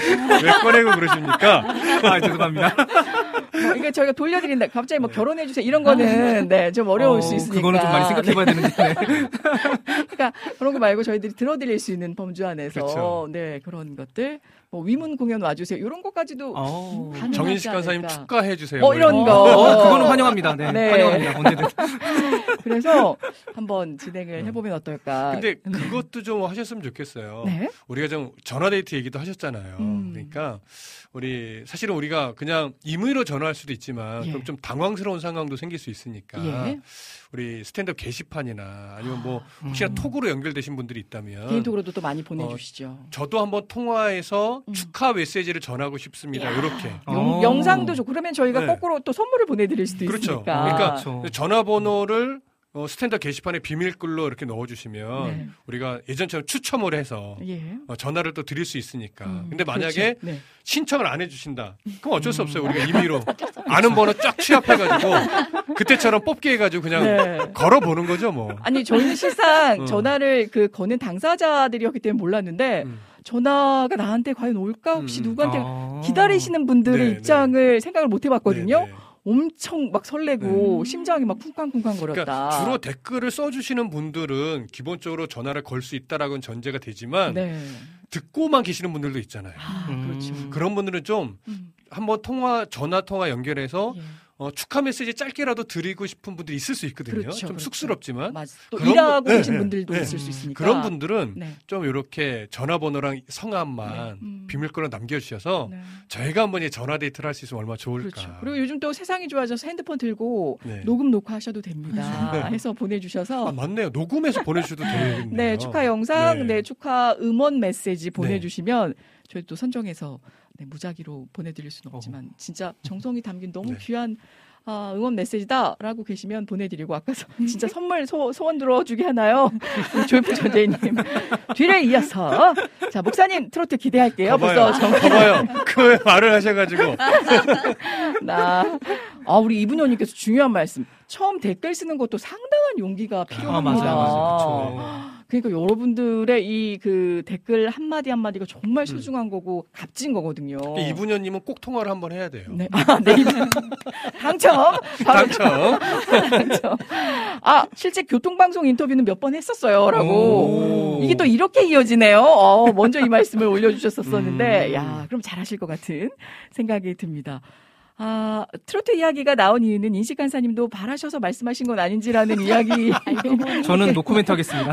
왜 꺼내고 그러십니까? 아 죄송합니다. 뭐 이게 저희가 돌려드린다. 갑자기 뭐 네. 결혼해 주세요 이런 거는 네 좀 어려울 어, 수 있으니까. 그거는 좀 많이 생각해봐야 네. 되는데. 그러니까 그런 거 말고 저희들이 들어드릴 수 있는 범주 안에서 그렇죠. 네 그런 것들 뭐 위문 공연 와주세요. 이런 것까지도 어. 정인식 간사님 축가해 주세요. 어, 뭐 이런 거. 어, 그거는 환영합니다. 네. 네. 환영합니다. 언제든. 그래서 한번 진행을 해보면 어떨까. 근데 그것도 좀 하셨으면 좋겠어요. 네? 우리가 좀 전화 데이트 얘기도 하셨잖아요. 음. 그러니까 우리 사실은 우리가 그냥 임의로 전화할 수도 있지만 예. 그럼 좀 당황스러운 상황도 생길 수 있으니까 예. 우리 스탠드업 게시판이나 아니면 뭐 아, 혹시나 음. 톡으로 연결되신 분들이 있다면 개인톡으로도 또 많이 보내주시죠. 어, 저도 한번 통화해서 음. 축하 메시지를 전하고 싶습니다. 이렇게 영, 영상도 좋고 그러면 저희가 네. 거꾸로 또 선물을 보내드릴 수도 그렇죠. 있으니까. 그러니까 그렇죠. 전화번호를 어, 스탠드 게시판에 비밀글로 이렇게 넣어주시면 네. 우리가 예전처럼 추첨을 해서 예. 어, 전화를 또 드릴 수 있으니까. 음, 근데 만약에 그렇죠. 네. 신청을 안 해주신다. 그럼 어쩔 수 없어요. 우리가 임의로 아는 번호 쫙 취합해가지고 그때처럼 뽑기 해가지고 그냥 네. 걸어보는 거죠, 뭐. 아니 저희는 실상 어. 전화를 그 거는 당사자들이었기 때문에 몰랐는데. 음. 전화가 나한테 과연 올까 혹시 음. 누구한테 아~ 기다리시는 분들의 네, 네. 입장을 네. 생각을 못 해봤거든요. 엄청 막 설레고 네. 심장이 막 쿵쾅쿵쾅 거렸다. 그러니까 주로 댓글을 써주시는 분들은 기본적으로 전화를 걸 수 있다라고는 전제가 되지만 네. 듣고만 계시는 분들도 있잖아요. 아, 그렇죠. 그런 분들은 좀 음. 한번 통화 전화 통화 연결해서 예. 어, 축하 메시지 짧게라도 드리고 싶은 분들이 있을 수 있거든요. 그렇죠, 좀 그렇죠. 쑥스럽지만. 맞아. 또 일하고 분, 계신 네, 분들도 네, 있을 수 있으니까. 그런 분들은 네. 좀 이렇게 전화번호랑 성함만 네. 음. 비밀번호 남겨주셔서 네. 저희가 한번 전화 데이트를 할 수 있으면 얼마나 좋을까. 그렇죠. 그리고 요즘 또 세상이 좋아져서 핸드폰 들고 네. 녹음 녹화하셔도 됩니다. 해서 보내주셔서. 아, 맞네요. 녹음해서 보내주셔도 되겠네요. 네, 축하 영상, 네, 축하 음원 메시지 보내주시면 저희 또 선정해서 네, 무작위로 보내드릴 수는 없지만 어. 진짜 정성이 담긴 너무 네. 귀한 아, 응원 메시지다라고 계시면 보내드리고 아까 서, 진짜 선물 소, 소원 들어주게 하나요? 조이프 전재님 뒤를 이어서 자 목사님 트로트 기대할게요. 가봐요. 벌써 정... 봐봐요. 그 말을 하셔가지고 나 아, 우리 이분녀님께서 중요한 말씀. 처음 댓글 쓰는 것도 상당한 용기가 필요합니다. 아, 맞아요, 맞아요. 그러니까 여러분들의 이 그 댓글 한 마디 한 마디가 정말 음. 소중한 음. 거고 값진 거거든요. 이분녀님은 꼭 통화를 한번 해야 돼요. 네. 아, 네. 당첨! 당첨! 당첨! 아, 실제 교통방송 인터뷰는 몇 번 했었어요. 라고. 이게 또 이렇게 이어지네요. 어, 먼저 이 말씀을 올려주셨었는데, 음. 야, 그럼 잘하실 것 같은 생각이 듭니다. 아, 트로트 이야기가 나온 이유는 인식 간사님도 바라셔서 말씀하신 건 아닌지라는 이야기. 저는 노코멘트 하겠습니다.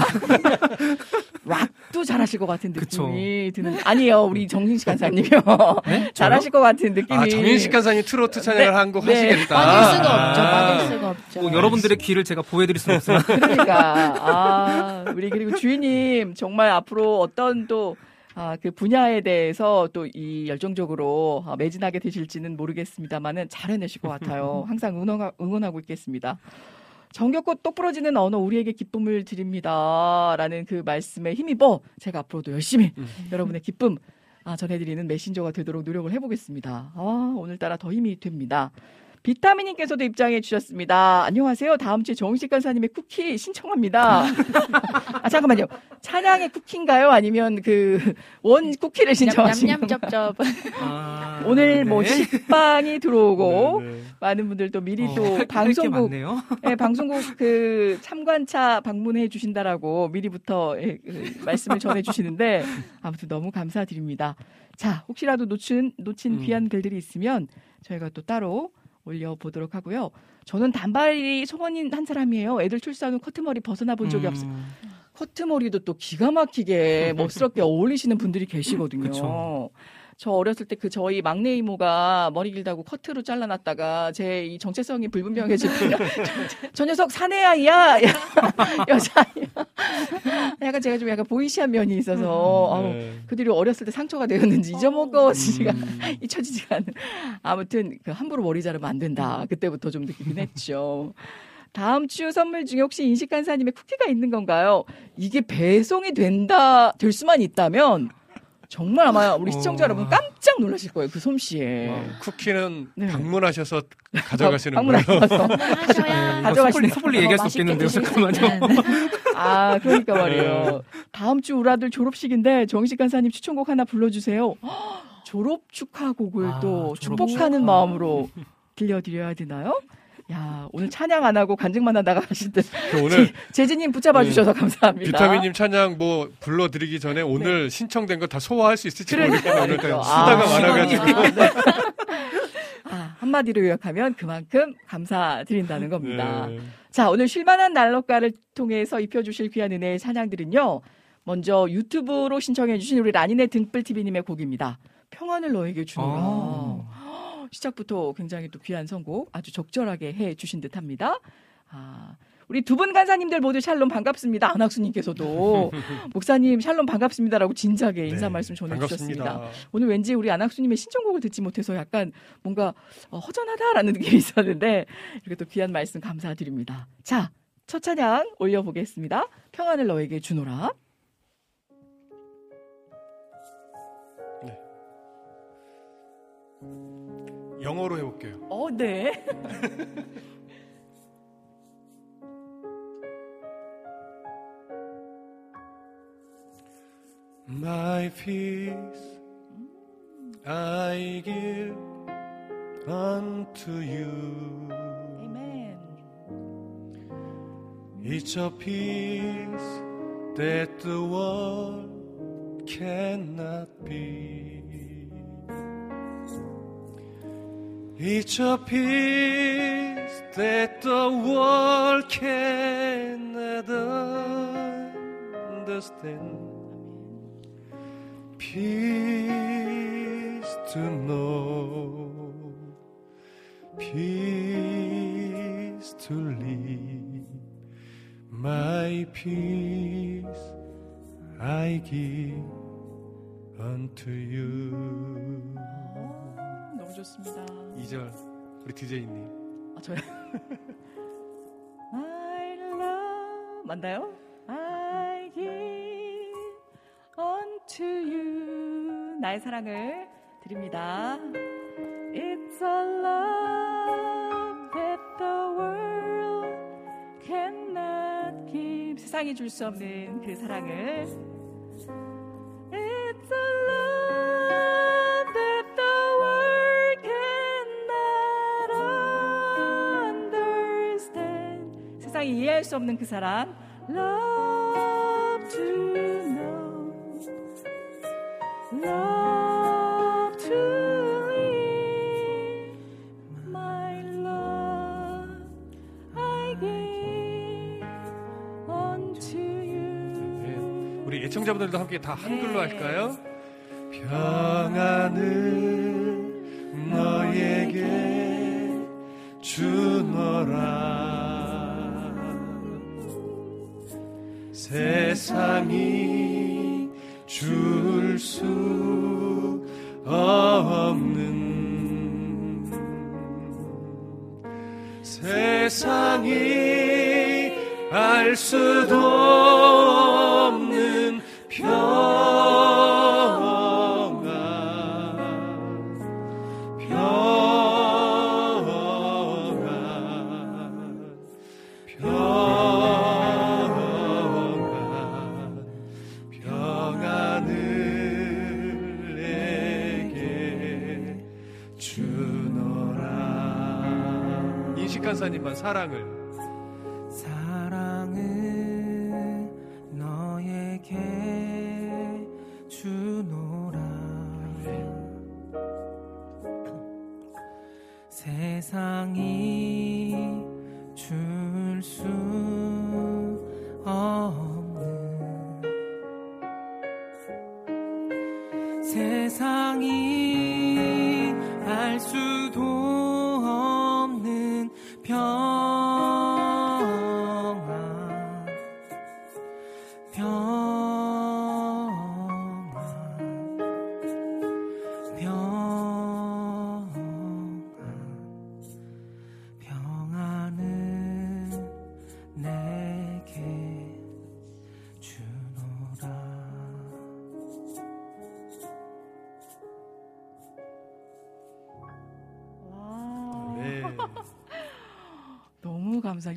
락도 잘하실 것 같은 느낌이 그쵸. 드는. 아니에요, 우리 정신식 간사님이요. 네? 잘하실 것 같은 느낌이. 아, 정신식 간사님 트로트 찬양을 네. 한곡 네. 하시겠다. 빠질 수가 없죠. 빠질 수가 없죠. 뭐 여러분들의 귀를 제가 보여드릴 수는 없으나. 그러니까 아, 우리 그리고 주인님 정말 앞으로 어떤 또 아, 그 분야에 대해서 또 이 열정적으로 아, 매진하게 되실지는 모르겠습니다만은 잘 해내실 것 같아요. 항상 응원, 응원하고 있겠습니다. 정겹고 똑부러지는 언어 우리에게 기쁨을 드립니다. 라는 그 말씀에 힘입어 제가 앞으로도 열심히 음. 여러분의 기쁨 아, 전해드리는 메신저가 되도록 노력을 해보겠습니다. 아, 오늘따라 더 힘이 됩니다. 비타민님께서도 입장해 주셨습니다. 안녕하세요. 다음 주에 정식 간사님의 쿠키 신청합니다. 아, 잠깐만요. 찬양의 쿠키인가요? 아니면 그 원 쿠키를 신청하시는 냠냠쩝쩝. 아, 오늘 뭐 네. 식빵이 들어오고 네, 네. 많은 분들 또 미리 어, 또 방송국 네, 방송국 그 참관차 방문해 주신다라고 미리부터 예, 그 말씀을 전해 주시는데 아무튼 너무 감사드립니다. 자, 혹시라도 놓친 놓친 음. 귀한 글들이 있으면 저희가 또 따로 올려보도록 하고요. 저는 단발이 소원인 한 사람이에요. 애들 출산 후 커트머리 벗어나 본 적이 음. 없어요. 커트머리도 또 기가 막히게 멋스럽게 어울리시는 분들이 계시거든요. 그쵸. 저 어렸을 때 그 저희 막내 이모가 머리 길다고 커트로 잘라놨다가 제 이 정체성이 불분명해질 때, 저 녀석 사내 아이야, 여자아이야. 약간 제가 좀 약간 보이시한 면이 있어서 음, 네. 어, 그들이 어렸을 때 상처가 되었는지 잊어먹어지지가 음. 잊혀지지가 않는. 아무튼 그 함부로 머리 자르면 안 된다. 그때부터 좀 느끼긴 했죠. 다음 주 선물 중에 혹시 인식 간사님의 쿠키가 있는 건가요? 이게 배송이 된다, 될 수만 있다면 정말 아마 우리 시청자 어... 여러분 깜짝 놀라실 거예요. 그 솜씨에. 어, 쿠키는 네. 방문하셔서 가져가시는 거예요. 방문하셔야 가져가시는 섣불리 얘기할 수 없겠는데요. 잠깐만요. 네. 아, 그러니까 말이에요. 다음 주 우리 아들 졸업식인데 정식 간사님 추천곡 하나 불러주세요. 졸업 축하곡을 아, 또 졸업 축복하는 축하. 마음으로 들려드려야 되나요? 야, 오늘 찬양 안 하고 간증만 하다가 하실 때. 오늘 재진님 붙잡아 네. 주셔서 감사합니다. 비타민님 찬양 뭐 불러드리기 전에 오늘 네. 신청된 거 다 소화할 수 있을지 모르겠네요. 오늘 수다가 아, 많아가지고. 아, 네. 아, 한마디로 요약하면 그만큼 감사드린다는 겁니다. 네. 자, 오늘 쉴만한 난로가를 통해서 입혀주실 귀한 은혜의 찬양들은요. 먼저 유튜브로 신청해주신 우리 라니네 등불TV님의 곡입니다. 평안을 너에게 주노라. 아. 시작부터 굉장히 또 귀한 선곡 아주 적절하게 해 주신 듯 합니다. 아, 우리 두 분 간사님들 모두 샬롬 반갑습니다. 안학수님께서도 목사님 샬롬 반갑습니다라고 진작에 네, 인사 네, 말씀 전해주셨습니다. 오늘 왠지 우리 안학수님의 신청곡을 듣지 못해서 약간 뭔가 어, 허전하다라는 느낌이 있었는데 이렇게 또 귀한 말씀 감사드립니다. 자, 첫 찬양 올려보겠습니다. 평안을 너에게 주노라. 네. 영어로 해볼게요. 어, 네. My peace I give unto you. Amen. It's a peace that the world cannot be. It's a peace that the world cannot understand. peace to know, peace to live, my peace I give unto you. 좋습니다. 2절 우리 디제이님. 아 저요. My love 맞나요? I give unto you 나의 사랑을 드립니다. It's a love that the world cannot give 세상이 줄 수 없는 그 사랑을 It's a love 세상이 이해할 수 없는 그 사랑 Love to love to live, my love I give unto you. 네, 우리 애청자분들도 함께 다 한글로 네. 할까요? 평안을 너에게 주노라 세상이 줄 수 없는 세상이 알 수도 사랑을. 사랑을 너에게 주노라. 세상이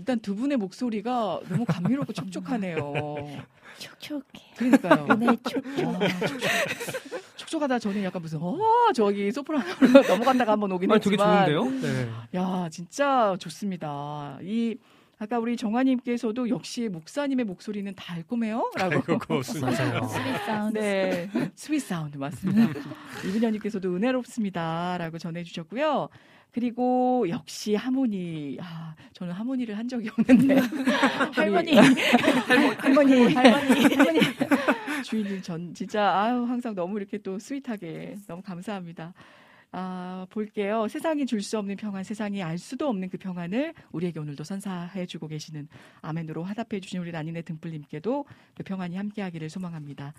일단 두 분의 목소리가 너무 감미롭고 촉촉하네요. 촉촉해. 그러니까요. 네, 촉촉. 촉촉. 묵속하다 저는 약간 무슨 어 저기 소프라노로 넘어간다가 한번 오긴 아니, 했지만 되게 좋은데요? 네. 야 진짜 좋습니다. 이 아까 우리 정아님께서도 역시 목사님의 목소리는 달콤해요라고. 고맙습니다. Sweet sound. 네, sweet sound 맞습니다. 이분현님께서도 은혜롭습니다라고 전해주셨고요. 그리고 역시 하모니, 아, 저는 하모니를 한 적이 없는데 할머니. 할머니, 할머니, 할머니, 할머니. 주인님 전 진짜 아유 항상 너무 이렇게 또 스윗하게 너무 감사합니다. 아, 볼게요. 세상이 줄 수 없는 평안, 세상이 알 수도 없는 그 평안을 우리에게 오늘도 선사해 주고 계시는 아멘으로 화답해 주신 우리 난인의 등불님께도 그 평안이 함께하기를 소망합니다.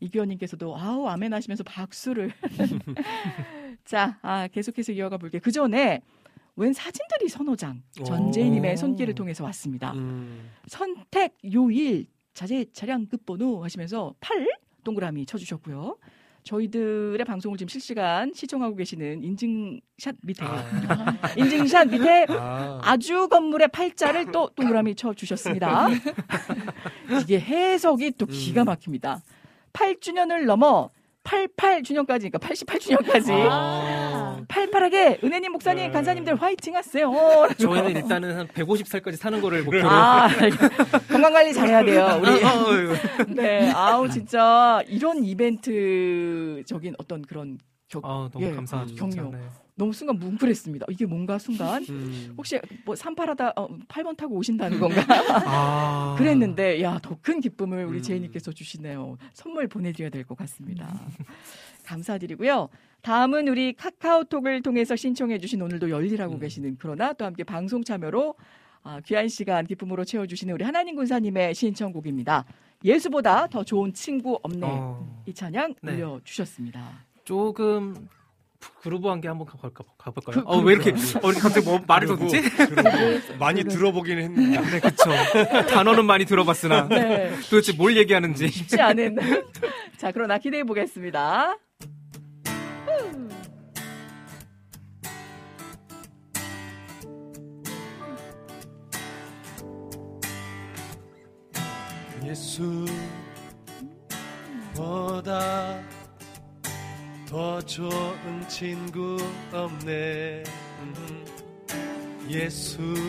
이규현님께서도 아우 아멘 하시면서 박수를. 자, 아, 계속해서 이어가 볼게요. 그 전에 웬 사진들이 선호장 전재희님의 오. 손길을 통해서 왔습니다. 음. 선택 요일 자재 차량 끝번호 하시면서 8 동그라미 쳐주셨고요. 저희들의 방송을 지금 실시간 시청하고 계시는 인증샷 밑에 인증샷 밑에 아. 아주 건물의 팔자를 또 동그라미 쳐 주셨습니다. 이게 해석이 또 기가 막힙니다. 8주년을 넘어 88주년까지, 그러니까 88주년까지 아. 팔팔하게 은혜님, 목사님, 네. 간사님들 화이팅 하세요. 저희는 일단은 한 150살까지 사는 거를 목표로. 아, 건강 관리 잘해야 돼요. 우리. 어, 어, 네, 아우 진짜 이런 이벤트적인 어떤 그런 격, 아, 너무 예, 감사하죠. 격려. 너무 순간 뭉클했습니다. 이게 뭔가 순간 음. 혹시 뭐 산팔하다 어, 8번 타고 오신다는 건가? 아. 그랬는데 야 더 큰 기쁨을 우리 음. 제이님께서 주시네요. 선물 보내드려야 될 것 같습니다. 감사드리고요. 다음은 우리 카카오톡을 통해서 신청해주신 오늘도 열일하고 음. 계시는 그러나 또 함께 방송 참여로 아, 귀한 시간 기쁨으로 채워주시는 우리 하나님 군사님의 신청곡입니다. 예수보다 더 좋은 친구 없네. 어, 이 찬양 네. 올려주셨습니다. 조금 그루브한 게 한번 가볼까, 가볼까요? 그- 어, 왜 이렇게, 어, 이렇게 갑자기 뭐 돋지? 그리고 많이 들어보긴 했는데 네, 그쵸. 단어는 많이 들어봤으나 네. 도대체 뭘 얘기하는지. 쉽지 않은. 자, 그러나 기대해 보겠습니다. 예수보다 더 좋은 친구 없네. 음. 예수보다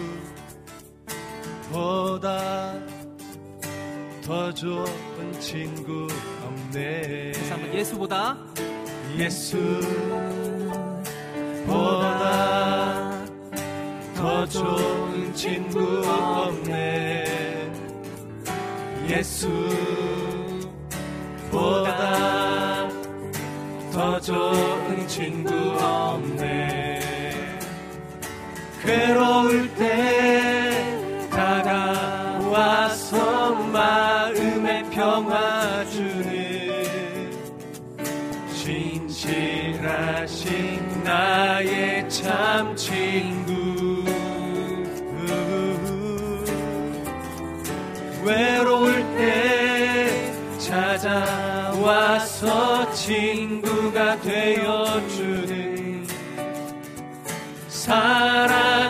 더 좋은 친구 없네. 한번 예수보다. 예수보다 더 좋은 친구 없네. 예수보다 더 좋은 친구 없네. 괴로울 때 다가와서 마음의 평화 주는 진실하신 나의 참 친구 와서 친구가 되어주는 사랑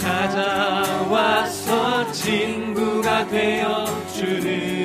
찾아와서 친구가 되어 주는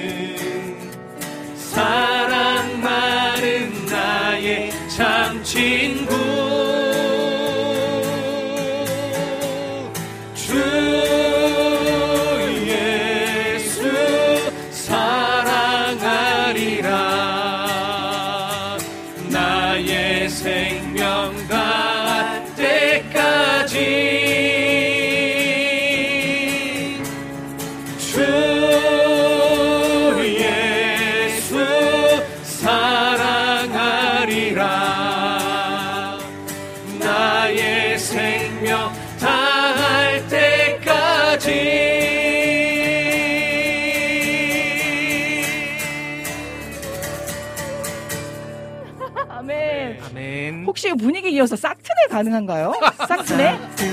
가능한가요?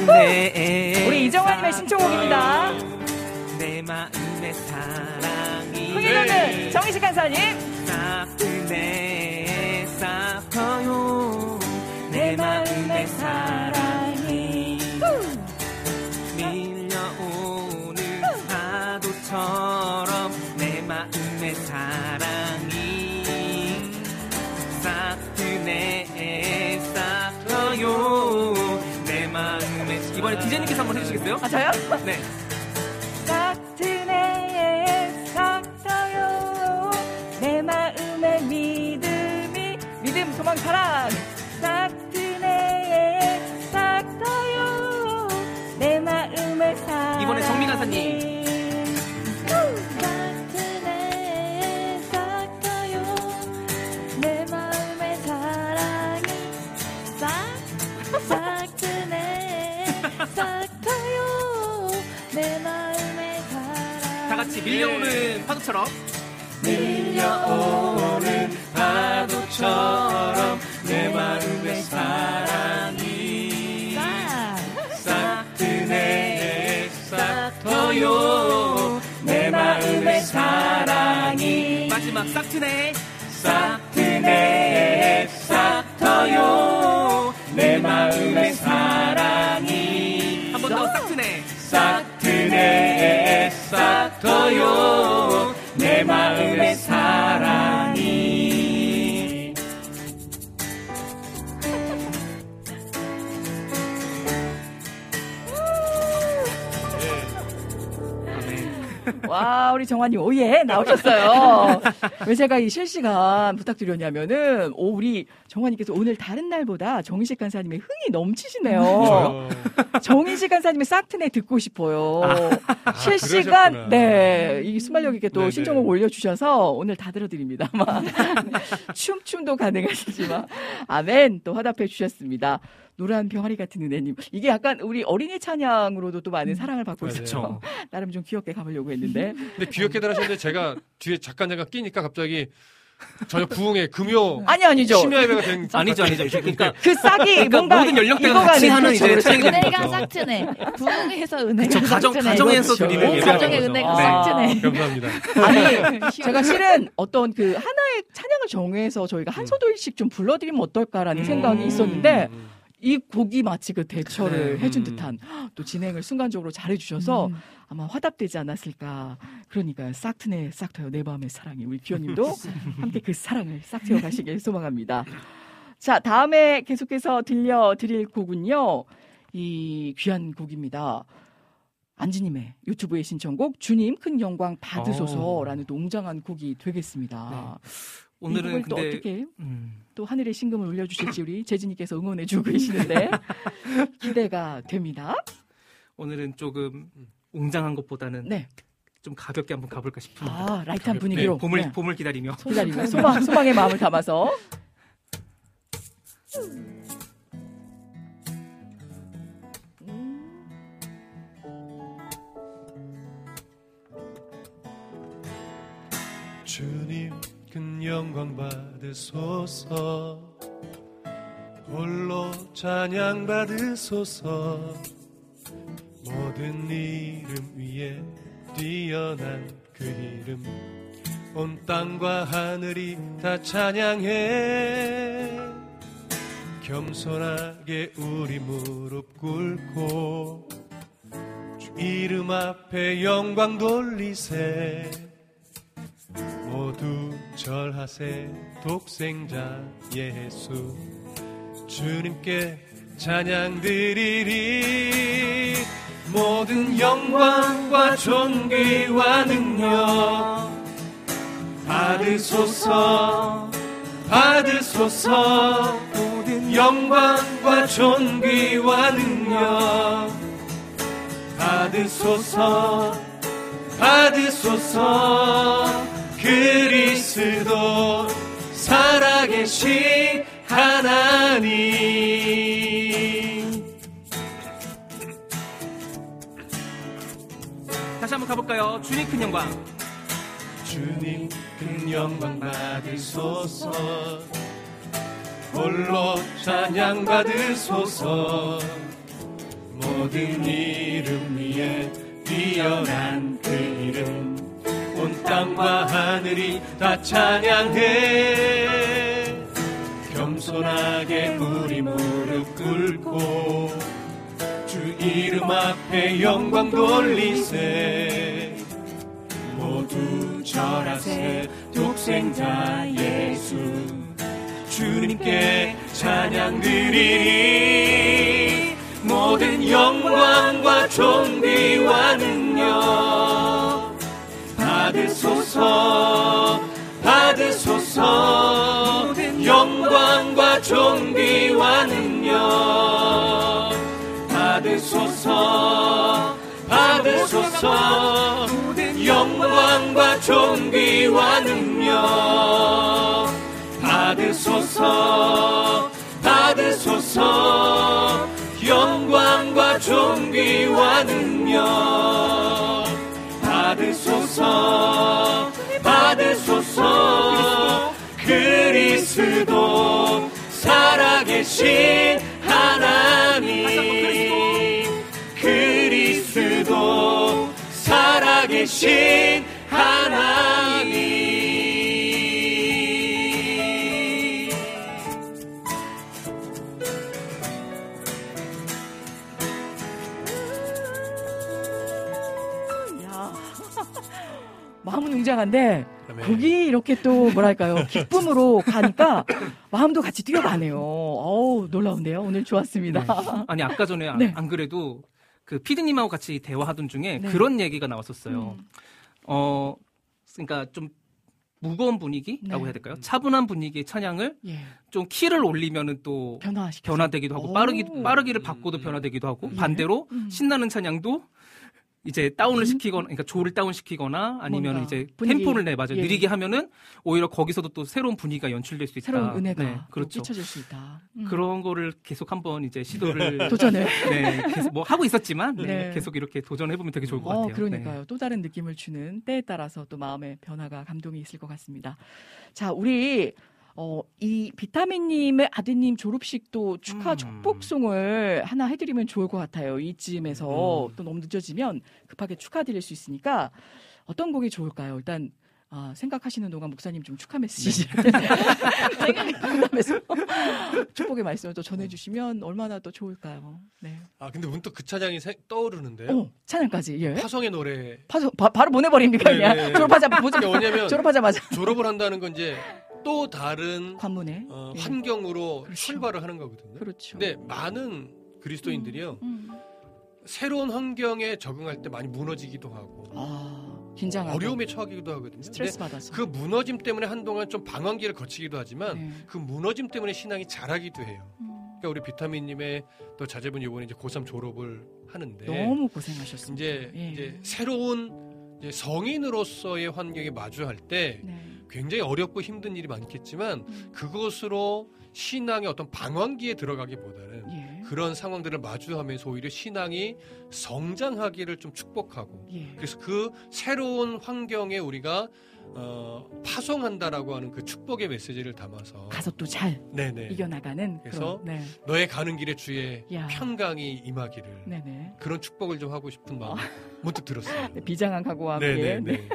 네. 우리 이정환님의 신청곡입니다. 내 마음의 사랑이 흥해놓는 정희식 간사님. 해주시겠어요? 아, 저요? 네. 파도처럼 밀려오는 파도처럼 내 마음의 사랑이 싹트네 싹 터요. 내 마음의 사랑이 마지막 싹트네. 싹트네 싹 터요. 내 마음의 사랑이 한 번 더 싹트네. 싹트네 싹 터요 와, 우리 정환님, 오예, 나오셨어요. 왜 제가 이 실시간 부탁드렸냐면은, 오, 우리 정환님께서 오늘 다른 날보다 정인식 간사님의 흥이 넘치시네요. 저요? 정인식 간사님의 싹트네 듣고 싶어요. 아, 실시간, 그러셨구나. 네, 이 순발력 있게 또 네네. 신청곡 올려주셔서 오늘 다 들어드립니다. 아마 춤춤도 가능하시지만, 아멘, 또 화답해 주셨습니다. 노란 병아리 같은 은혜님. 이게 약간 우리 어린이 찬양으로도 또 많은 사랑을 받고. 있어요. 나름 좀 귀엽게 가보려고 했는데. 근데 귀엽게 들으셨는데 제가 뒤에 작가 내가 끼니까 갑자기 전혀 부흥의 금요 아니 아니죠. 심야 예배가 된 아니죠 아니죠. 그러니까 그 싹이 그러니까 뭔가 모든 연령대가 같이 하는 이제 은혜가 싹트네. 부흥에서 은혜가 가정 싹트네. 가정에서 드리는 예배 가정의 은혜가 싹트네. 감사합니다. 아니 제가 실은 어떤 그 하나의 찬양을 정해서 저희가 한 소절씩 좀 불러드리면 어떨까라는 음. 생각이 있었는데 음. 이 곡이 마치 그 대처를 네. 해준 음. 듯한 또 진행을 순간적으로 잘해주셔서 음. 아마 화답되지 않았을까. 그러니까 싹트네 싹트요 내 마음의 사랑이 우리 귀원님도 함께 그 사랑을 싹트여 가시길 소망합니다. 자 다음에 계속해서 들려드릴 곡은요. 이 귀한 곡입니다. 안지님의 유튜브의 신청곡 주님 큰 영광 받으소서라는 또 웅장한 곡이 되겠습니다. 이 오늘은 곡을 또 근데 어떻게 음, 또 하늘의 심금을 울려주실지 우리 재진이께서 응원해주고 계시는데 기대가 됩니다. 오늘은 조금 웅장한 것보다는 네. 좀 가볍게 한번 가볼까 싶습니다. 아 light한 가볍게. 분위기로 봄을 네. 봄을 기다리며 기다리며 소망, 소망의 마음을 담아서 주님 큰 영광 받으소서. 홀로 찬양 받으소서. 모든 이름 위에 뛰어난 그 이름. 온 땅과 하늘이 다 찬양해. 겸손하게 우리 무릎 꿇고 주 이름 앞에 영광 돌리세 모두 절하세 독생자 예수. 주님께 찬양 드리리. 모든 영광과 존귀와 능력 받으소서 받으소서. 모든 영광과 존귀와 능력 받으소서 받으소서 그리스도 살아계신 하나님 다시 한번 가볼까요? 주님 큰 영광. 주님 큰 영광 받으소서 홀로 찬양 받으소서 모든 이름 위에 뛰어난 그 이름 온 땅과 하늘이 다 찬양해. 겸손하게 우리 무릎 꿇고 주 이름 앞에 영광 돌리세. 모두 절하세 독생자 예수. 주님께 찬양 드리리 모든 영광과 존귀와 능력 받으소서 받으소서. 영광과 존귀와 능력 받으소서 받으소서. 영광과 존귀와 능력 받으소서 받으소서. 영광과 존귀와 능력 받으소서 받으소서. 그리스도 살아계신 하나님. 그리스도 살아계신 하나님 마음은 웅장한데 아멘. 곡이 이렇게 또 뭐랄까요 기쁨으로 가니까 마음도 같이 뛰어가네요. 어우 놀라운데요. 오늘 좋았습니다. 아니 아까 전에 안- 네. 안 그래도 그 피디님하고 같이 대화하던 중에 네. 그런 얘기가 나왔었어요. 음. 어, 그러니까 좀 무거운 분위기라고 네. 해야 될까요? 차분한 분위기의 찬양을 예. 좀 키를 올리면은 또 변화시켜. 변화되기도 하고 오. 빠르기 빠르기를 바꿔도 변화되기도 하고 예. 반대로 음. 신나는 찬양도 이제 다운을 시키거나 그러니까 조를 다운 시키거나 아니면 이제 분위기, 템포를 내 맞아 예. 느리게 하면은 오히려 거기서도 또 새로운 분위기가 연출될 수 있다. 새로운 은혜가 네, 또 그렇죠. 끼쳐질 수 있다. 음. 그런 거를 계속 한번 이제 시도를 도전을 네, 계속 뭐 하고 있었지만 네, 네. 계속 이렇게 도전해 보면 되게 좋을 것 어, 같아요. 그러니까요. 네. 또 다른 느낌을 주는 때에 따라서 또 마음의 변화가 감동이 있을 것 같습니다. 자, 우리 어, 이 비타민님의 아드님 졸업식도 축하 음. 축복송을 하나 해드리면 좋을 것 같아요. 이쯤에서 음. 또 너무 늦어지면 급하게 축하드릴 수 있으니까 어떤 곡이 좋을까요? 일단 아, 생각하시는 동안 목사님 좀 축하 메시지 네. 생각하면서 축복의 말씀을 또 전해주시면 얼마나 또 좋을까요? 네. 아 근데 문득 그 차장이 세, 떠오르는데요. 어, 찬양까지 예. 파성의 노래. 파성 바, 로 보내버립니까 그냥 네, 네, 졸업하자 보자. 왜냐면 졸업하자마자 졸업을 한다는 건 이제 또 다른 관문에 어, 예. 환경으로 그렇죠. 출발을 하는 거거든요. 그렇죠. 근데 많은 그리스도인들이요. 음, 음. 새로운 환경에 적응할 때 많이 무너지기도 하고. 아. 긴장하고 어려움에 처하기도 하거든요. 스트레스 받아서 그 무너짐 때문에 한동안 좀 방황기를 거치기도 하지만 네. 그 무너짐 때문에 신앙이 자라기도 해요. 음. 그러니까 우리 비타민님의 또 자제분 이번에 이제 고3 졸업을 하는데 너무 고생하셨습니다. 이제 예. 이제 새로운 이제 성인으로서의 환경에 마주할 때 네. 굉장히 어렵고 힘든 일이 많겠지만 음. 그것으로 신앙의 어떤 방황기에 들어가기보다는 예. 그런 상황들을 마주하면서 오히려 신앙이 성장하기를 좀 축복하고 예. 그래서 그 새로운 환경에 우리가 어, 파송한다라고 하는 그 축복의 메시지를 담아서 가서 또 잘 이겨나가는 그래서 그런, 네. 너의 가는 길에 주의 야. 평강이 임하기를 네네. 그런 축복을 좀 하고 싶은 마음 문득 들었어요. 네, 비장한 각오와 함께. 네.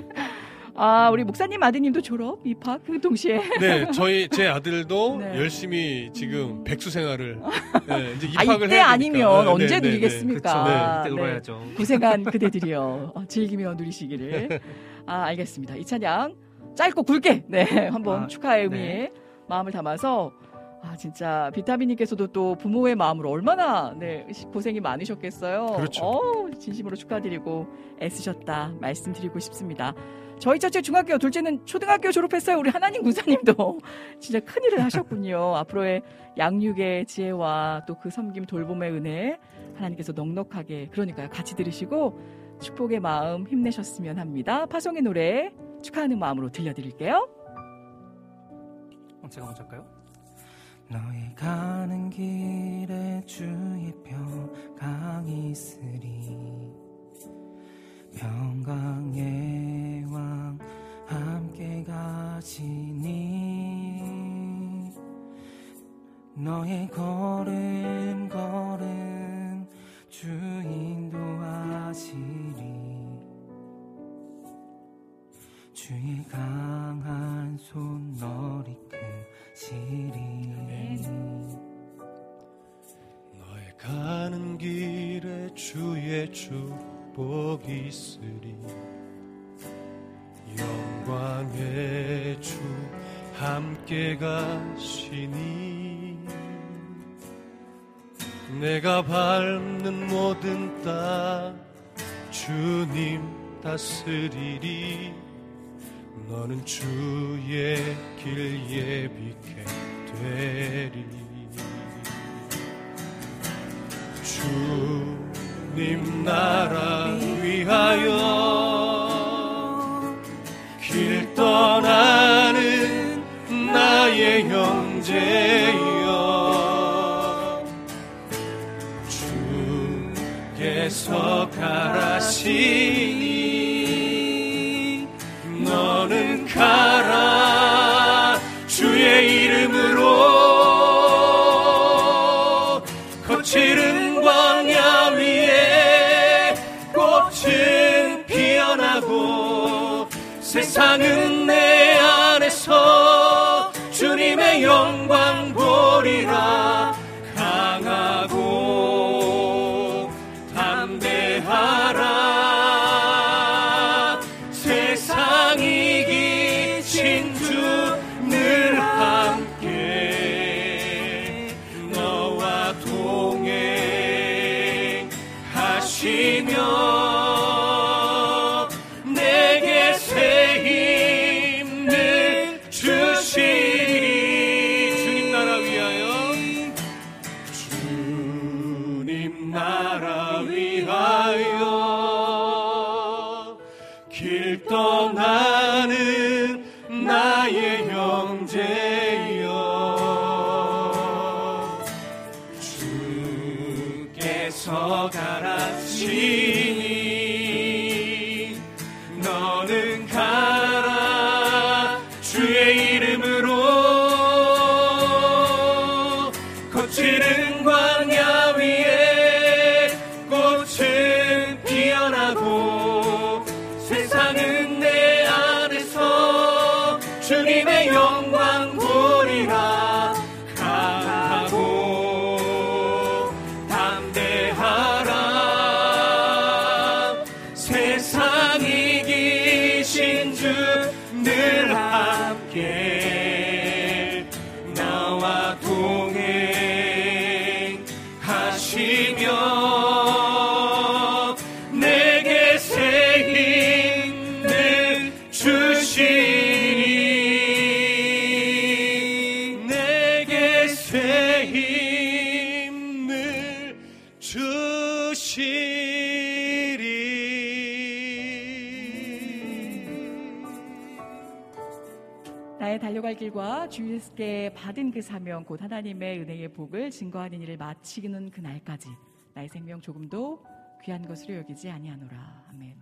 아, 우리 목사님 아드님도 졸업, 입학 그 동시에. 네, 저희 제 아들도 네. 열심히 지금 음. 백수 생활을 네, 이제 아, 입학을 아, 이때 아니면 네, 언제 네, 네, 누리겠습니까? 네, 그때 놀아야죠. 고생한 그대들이요. 어, 즐기며 누리시기를. 아, 알겠습니다. 이 찬양 짧고 굵게 네, 한번 아, 축하의 의미에 마음을 담아서 아, 진짜 비타민님께서도 또 부모의 마음으로 얼마나 네, 고생이 많으셨겠어요. 그렇죠. 어, 진심으로 축하드리고 애쓰셨다 말씀드리고 싶습니다. 저희 첫째 중학교, 둘째는 초등학교 졸업했어요. 우리 하나님 군사님도 진짜 큰일을 하셨군요. 앞으로의 양육의 지혜와 또 그 섬김 돌봄의 은혜 하나님께서 넉넉하게 그러니까요. 같이 들으시고 축복의 마음 힘내셨으면 합니다. 파송의 노래 축하하는 마음으로 들려드릴게요. 어, 제가 먼저 할까요? 너의 가는 길에 주의 평강이 있으리 평강의 왕 함께 가시니. 너의 걸음 걸음 주 인도하시리. 주의 강한 손 너리 크시리. 너의 가는 길에 주의 주 복이 있으리. 영광의 주 함께 가시니. 내가 밟는 모든 땅 주님 다스리리. 너는 주의 길 예비케 되리. 주주 님 나라 위하여 길 떠나는 나의 형제여 주께서 가라시 주님께 받은 그 사명 곧 하나님의 은혜의 복을 증거하는 일을 마치는 그날까지 나의 생명 조금도 귀한 것으로 여기지 아니하노라 아멘.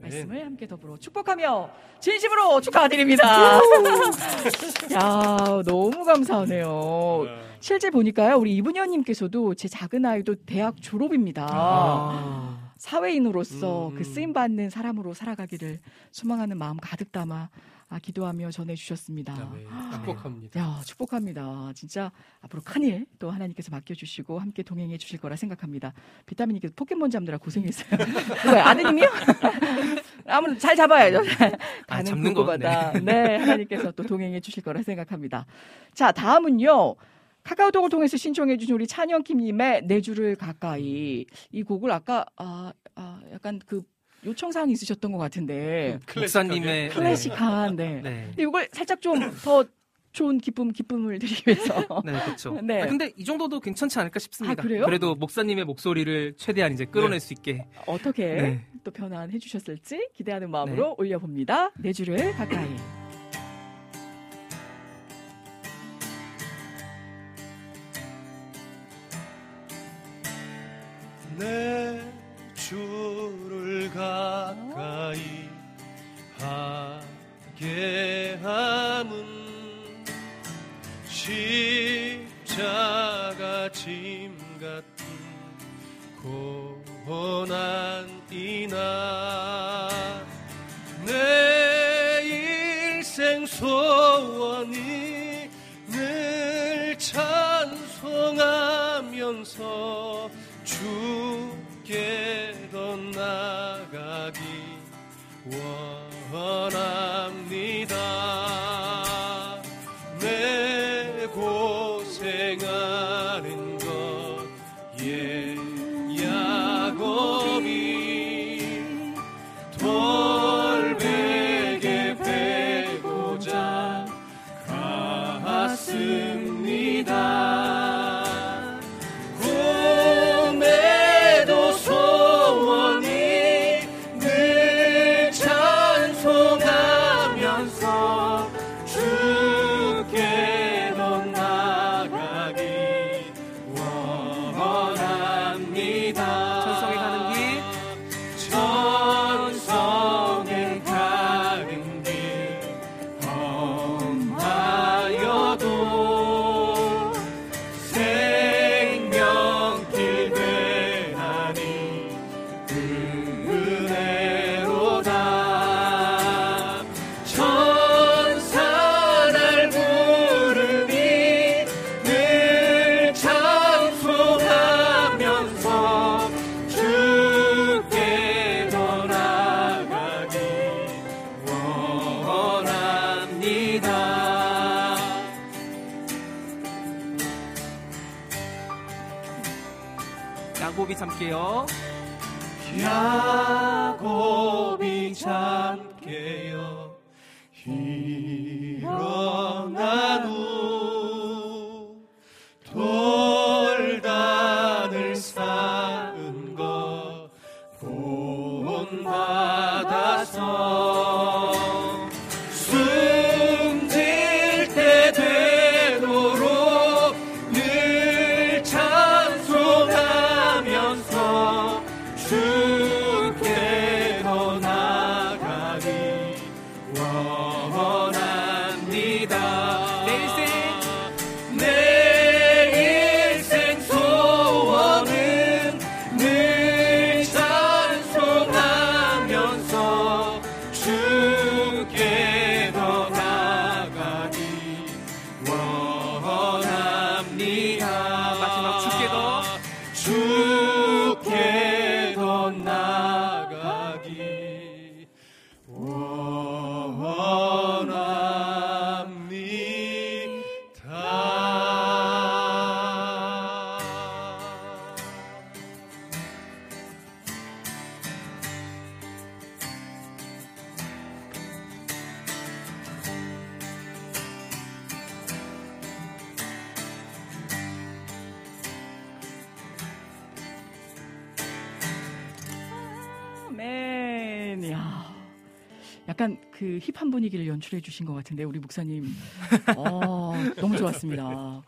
말씀을 함께 더불어 축복하며 진심으로 축하드립니다. 야 너무 감사하네요. 실제 보니까요 우리 이분현님께서도 제 작은 아이도 대학 졸업입니다. 아. 사회인으로서 음. 그 쓰임 받는 사람으로 살아가기를 소망하는 마음 가득 담아 아, 기도하며 전해주셨습니다. 네, 축복합니다. 야, 축복합니다. 진짜 앞으로 큰일 또 하나님께서 맡겨주시고 함께 동행해 주실 거라 생각합니다. 비타민님께서 포켓몬 잡느라 고생했어요. 누가요? 아드님이요? 아무튼 잘 잡아야죠. 아, 가는 잡는 거, 곳마다 네. 하나님께서 또 동행해 주실 거라 생각합니다. 자, 다음은요. 카카오톡을 통해서 신청해 주신 우리 찬영킴님의 내 줄을 가까이 이 곡을 아까 아, 아 약간 그 요청사항이 있으셨던 것 같은데 목사님의 클래식한 네. 네. 근데 이걸 살짝 좀더 좋은 기쁨 기쁨을 드리기 위해서 네, 그렇죠. 네. 아, 근데 이 정도도 괜찮지 않을까 싶습니다. 아, 그래요? 래도 목사님의 목소리를 최대한 이제 끌어낼 수 있게. 어떻게 네. 또 변환해 주셨을지 기대하는 마음으로 올려봅니다. 내 줄을 가까이. 내 주를 가까이 하게 함은 십자가 짐 같은 고난 이나 내 일생 소원이 늘 찬송하면서 주께 더 나가기 원합니다 네, 야. 약간 그 hip한 분위기를 연출해 주신 것 같은데 우리 목사님 어, 너무 좋았습니다.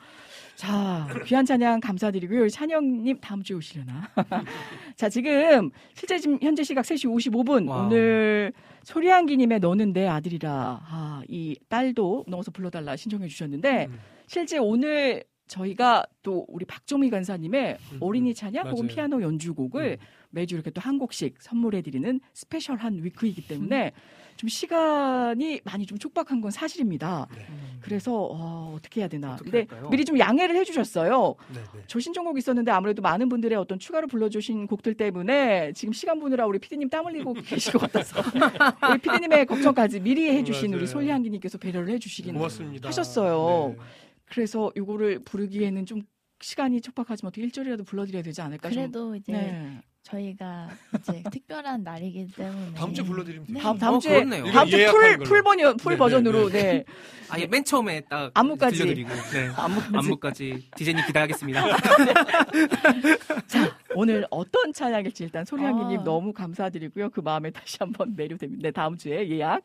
자 귀한 찬양 감사드리고요. 찬영님 다음 주에 오시려나? 자 지금 실제 지금 현재 시각 3시 55분 와우. 오늘 소리향기님의 너는 내 아들이라 아, 이 딸도 넣어서 불러달라 신청해 주셨는데 음. 실제 오늘 저희가 또 우리 박정미 간사님의 음, 어린이 찬양 혹은 피아노 연주곡을 음. 매주 이렇게 또 한 곡씩 선물해드리는 special한 week이기 때문에 좀 시간이 많이 좀 촉박한 건 사실입니다. 네. 그래서 어, 떻게 해야 되나. 근데 할까요? 미리 좀 양해를 해주셨어요. 네, 네. 저 신청곡 있었는데 아무래도 많은 분들의 어떤 추가로 불러주신 곡들 때문에 지금 시간 보느라 우리 피디님 땀 흘리고 계실 것 같아서 우리 피디님의 걱정까지 미리 해주신 우리 솔리한기님께서 배려를 해주시긴 고맙습니다. 하셨어요. 네. 그래서 이거를 부르기에는 좀 시간이 촉박하지만 어떻게 1절이라도 불러드려야 되지 않을까? 그래도 좀. 이제 네. 저희가 이제 특별한 날이기 때문에 다음 주에 불러드리면 돼요. 다음, 다음 어, 주에 그렇네요. 다음 주 full full 버전 full 네, 버전으로 네. 네. 아예 맨 처음에 딱 안무까지 들려드리고 네. 안무까지. 안무까지 디제이님 기대하겠습니다. 자 오늘 어떤 찬양일지 일단 소리향기님 아. 너무 감사드리고요. 그 마음에 다시 한번 매료됩니다. 네, 다음 주에 예약.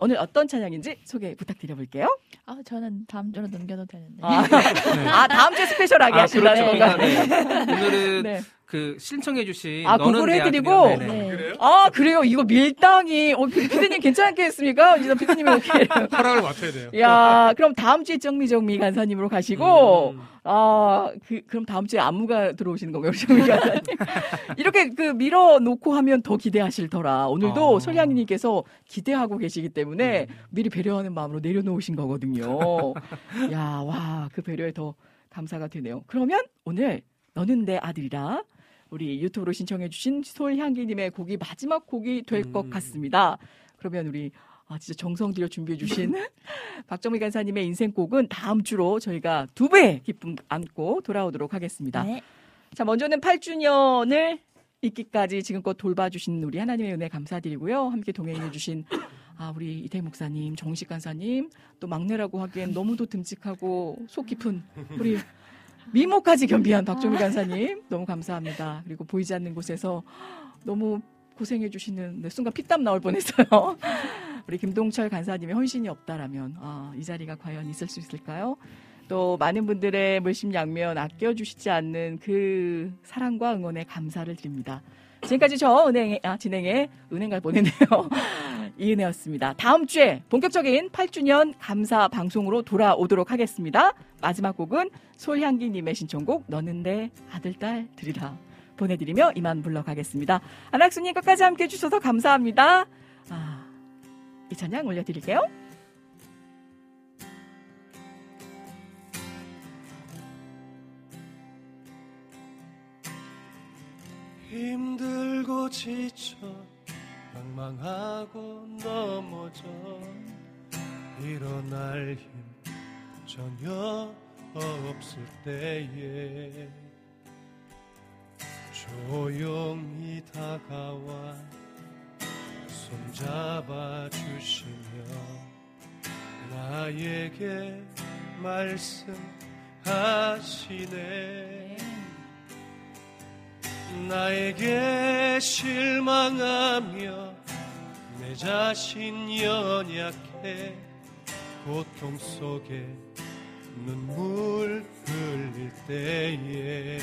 오늘 어떤 찬양인지 소개 부탁드려볼게요. 아, 저는 다음 주로 넘겨도 되는데. 아, 네. 아 다음 주에 스페셜하게 아, 하신다는 그렇죠. 건가요? 네. 오늘은 네. 그 신청해 주신 아 그걸 해드리고 네. 아 그래요 이거 밀당이 어, 피디님 괜찮겠습니까? 이제 피디님이 오케이 허락을 맡아야 돼요. 야 그럼 다음 주에 정미정미 간사님으로 가시고 음. 아 그, 그럼 다음 주에 안무가 들어오시는 건가요, 정미 간사님? 이렇게 그 밀어 놓고 하면 더 기대하실 터라 오늘도 아. 솔향이님께서 기대하고 계시기 때문에 음. 미리 배려하는 마음으로 내려놓으신 거거든요. 야 와 그 배려에 더 감사가 되네요. 그러면 오늘 너는 내 아들이라 우리 유튜브로 신청해주신 솔향기님의 곡이 마지막 곡이 될것 음. 같습니다. 그러면 우리 아, 진짜 정성 들여 준비해주신 박정미 간사님의 인생곡은 다음 주로 저희가 두 배 기쁨 안고 돌아오도록 하겠습니다. 네. 자, 먼저는 8주년을 있기까지 지금껏 돌봐주신 우리 하나님의 은혜 감사드리고요. 함께 동행해주신 아, 우리 이태 목사님, 정식 간사님, 또 막내라고 하기엔 너무도 듬직하고 속 깊은 우리 미모까지 겸비한 박종미 아. 간사님 너무 감사합니다. 그리고 보이지 않는 곳에서 너무 고생해 주시는 네, 순간 피땀 나올 뻔했어요. 우리 김동철 간사님의 헌신이 없다라면 아, 이 자리가 과연 있을 수 있을까요? 또 많은 분들의 물심양면 아껴주시지 않는 그 사랑과 응원에 감사를 드립니다. 지금까지 저 은행 아, 진행에 은행 갈 뻔했네요. 이은혜였습니다. 다음 주에 본격적인 8주년 감사 방송으로 돌아오도록 하겠습니다. 마지막 곡은 솔향기님의 신청곡 너는 내 아들 딸 들이라 보내드리며 이만 물러가겠습니다. 안학수님 끝까지 함께 해주셔서 감사합니다. 아, 이 찬양 올려드릴게요. 힘들고 지쳐 방망하고 넘어져 일어날 힘 전혀 없을 때에 조용히 다가와 손잡아 주시며 나에게 말씀하시네 나에게 실망하며 내 자신 연약해 고통 속에 눈물 흘릴 때에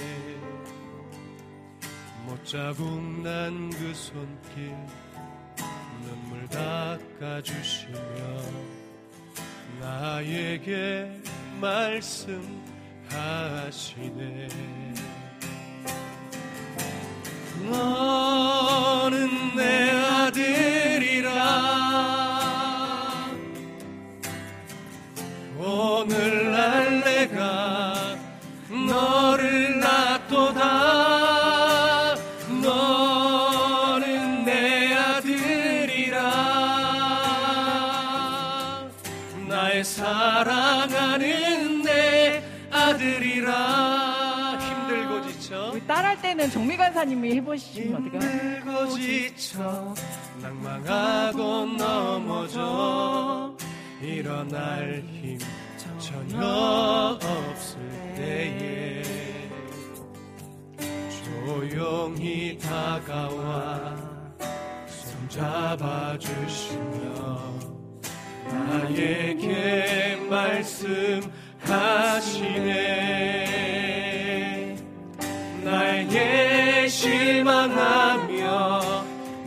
못자국 난 그 손길 눈물 닦아주시며 나에게 말씀하시네 너는 내 아들이라. 오늘날 내가 이번엔 정미 간사님이 해보시면 어떨까요? 지쳐 낭망하고 넘어져. 일어날 힘 전혀 없을 때에 조용히 다가와 손잡아주시며 나에게 말씀하시네. 나에게 실망하며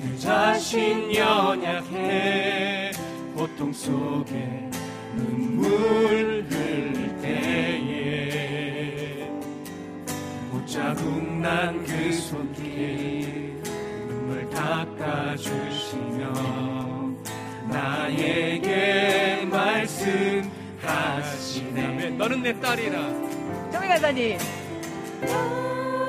그 자신 연약해 고통 속에 눈물 흘릴 때에 못자국 난 그 손길 눈물 닦아주시며 나에게 말씀하시네. 너는 내 딸이라. 정의가다니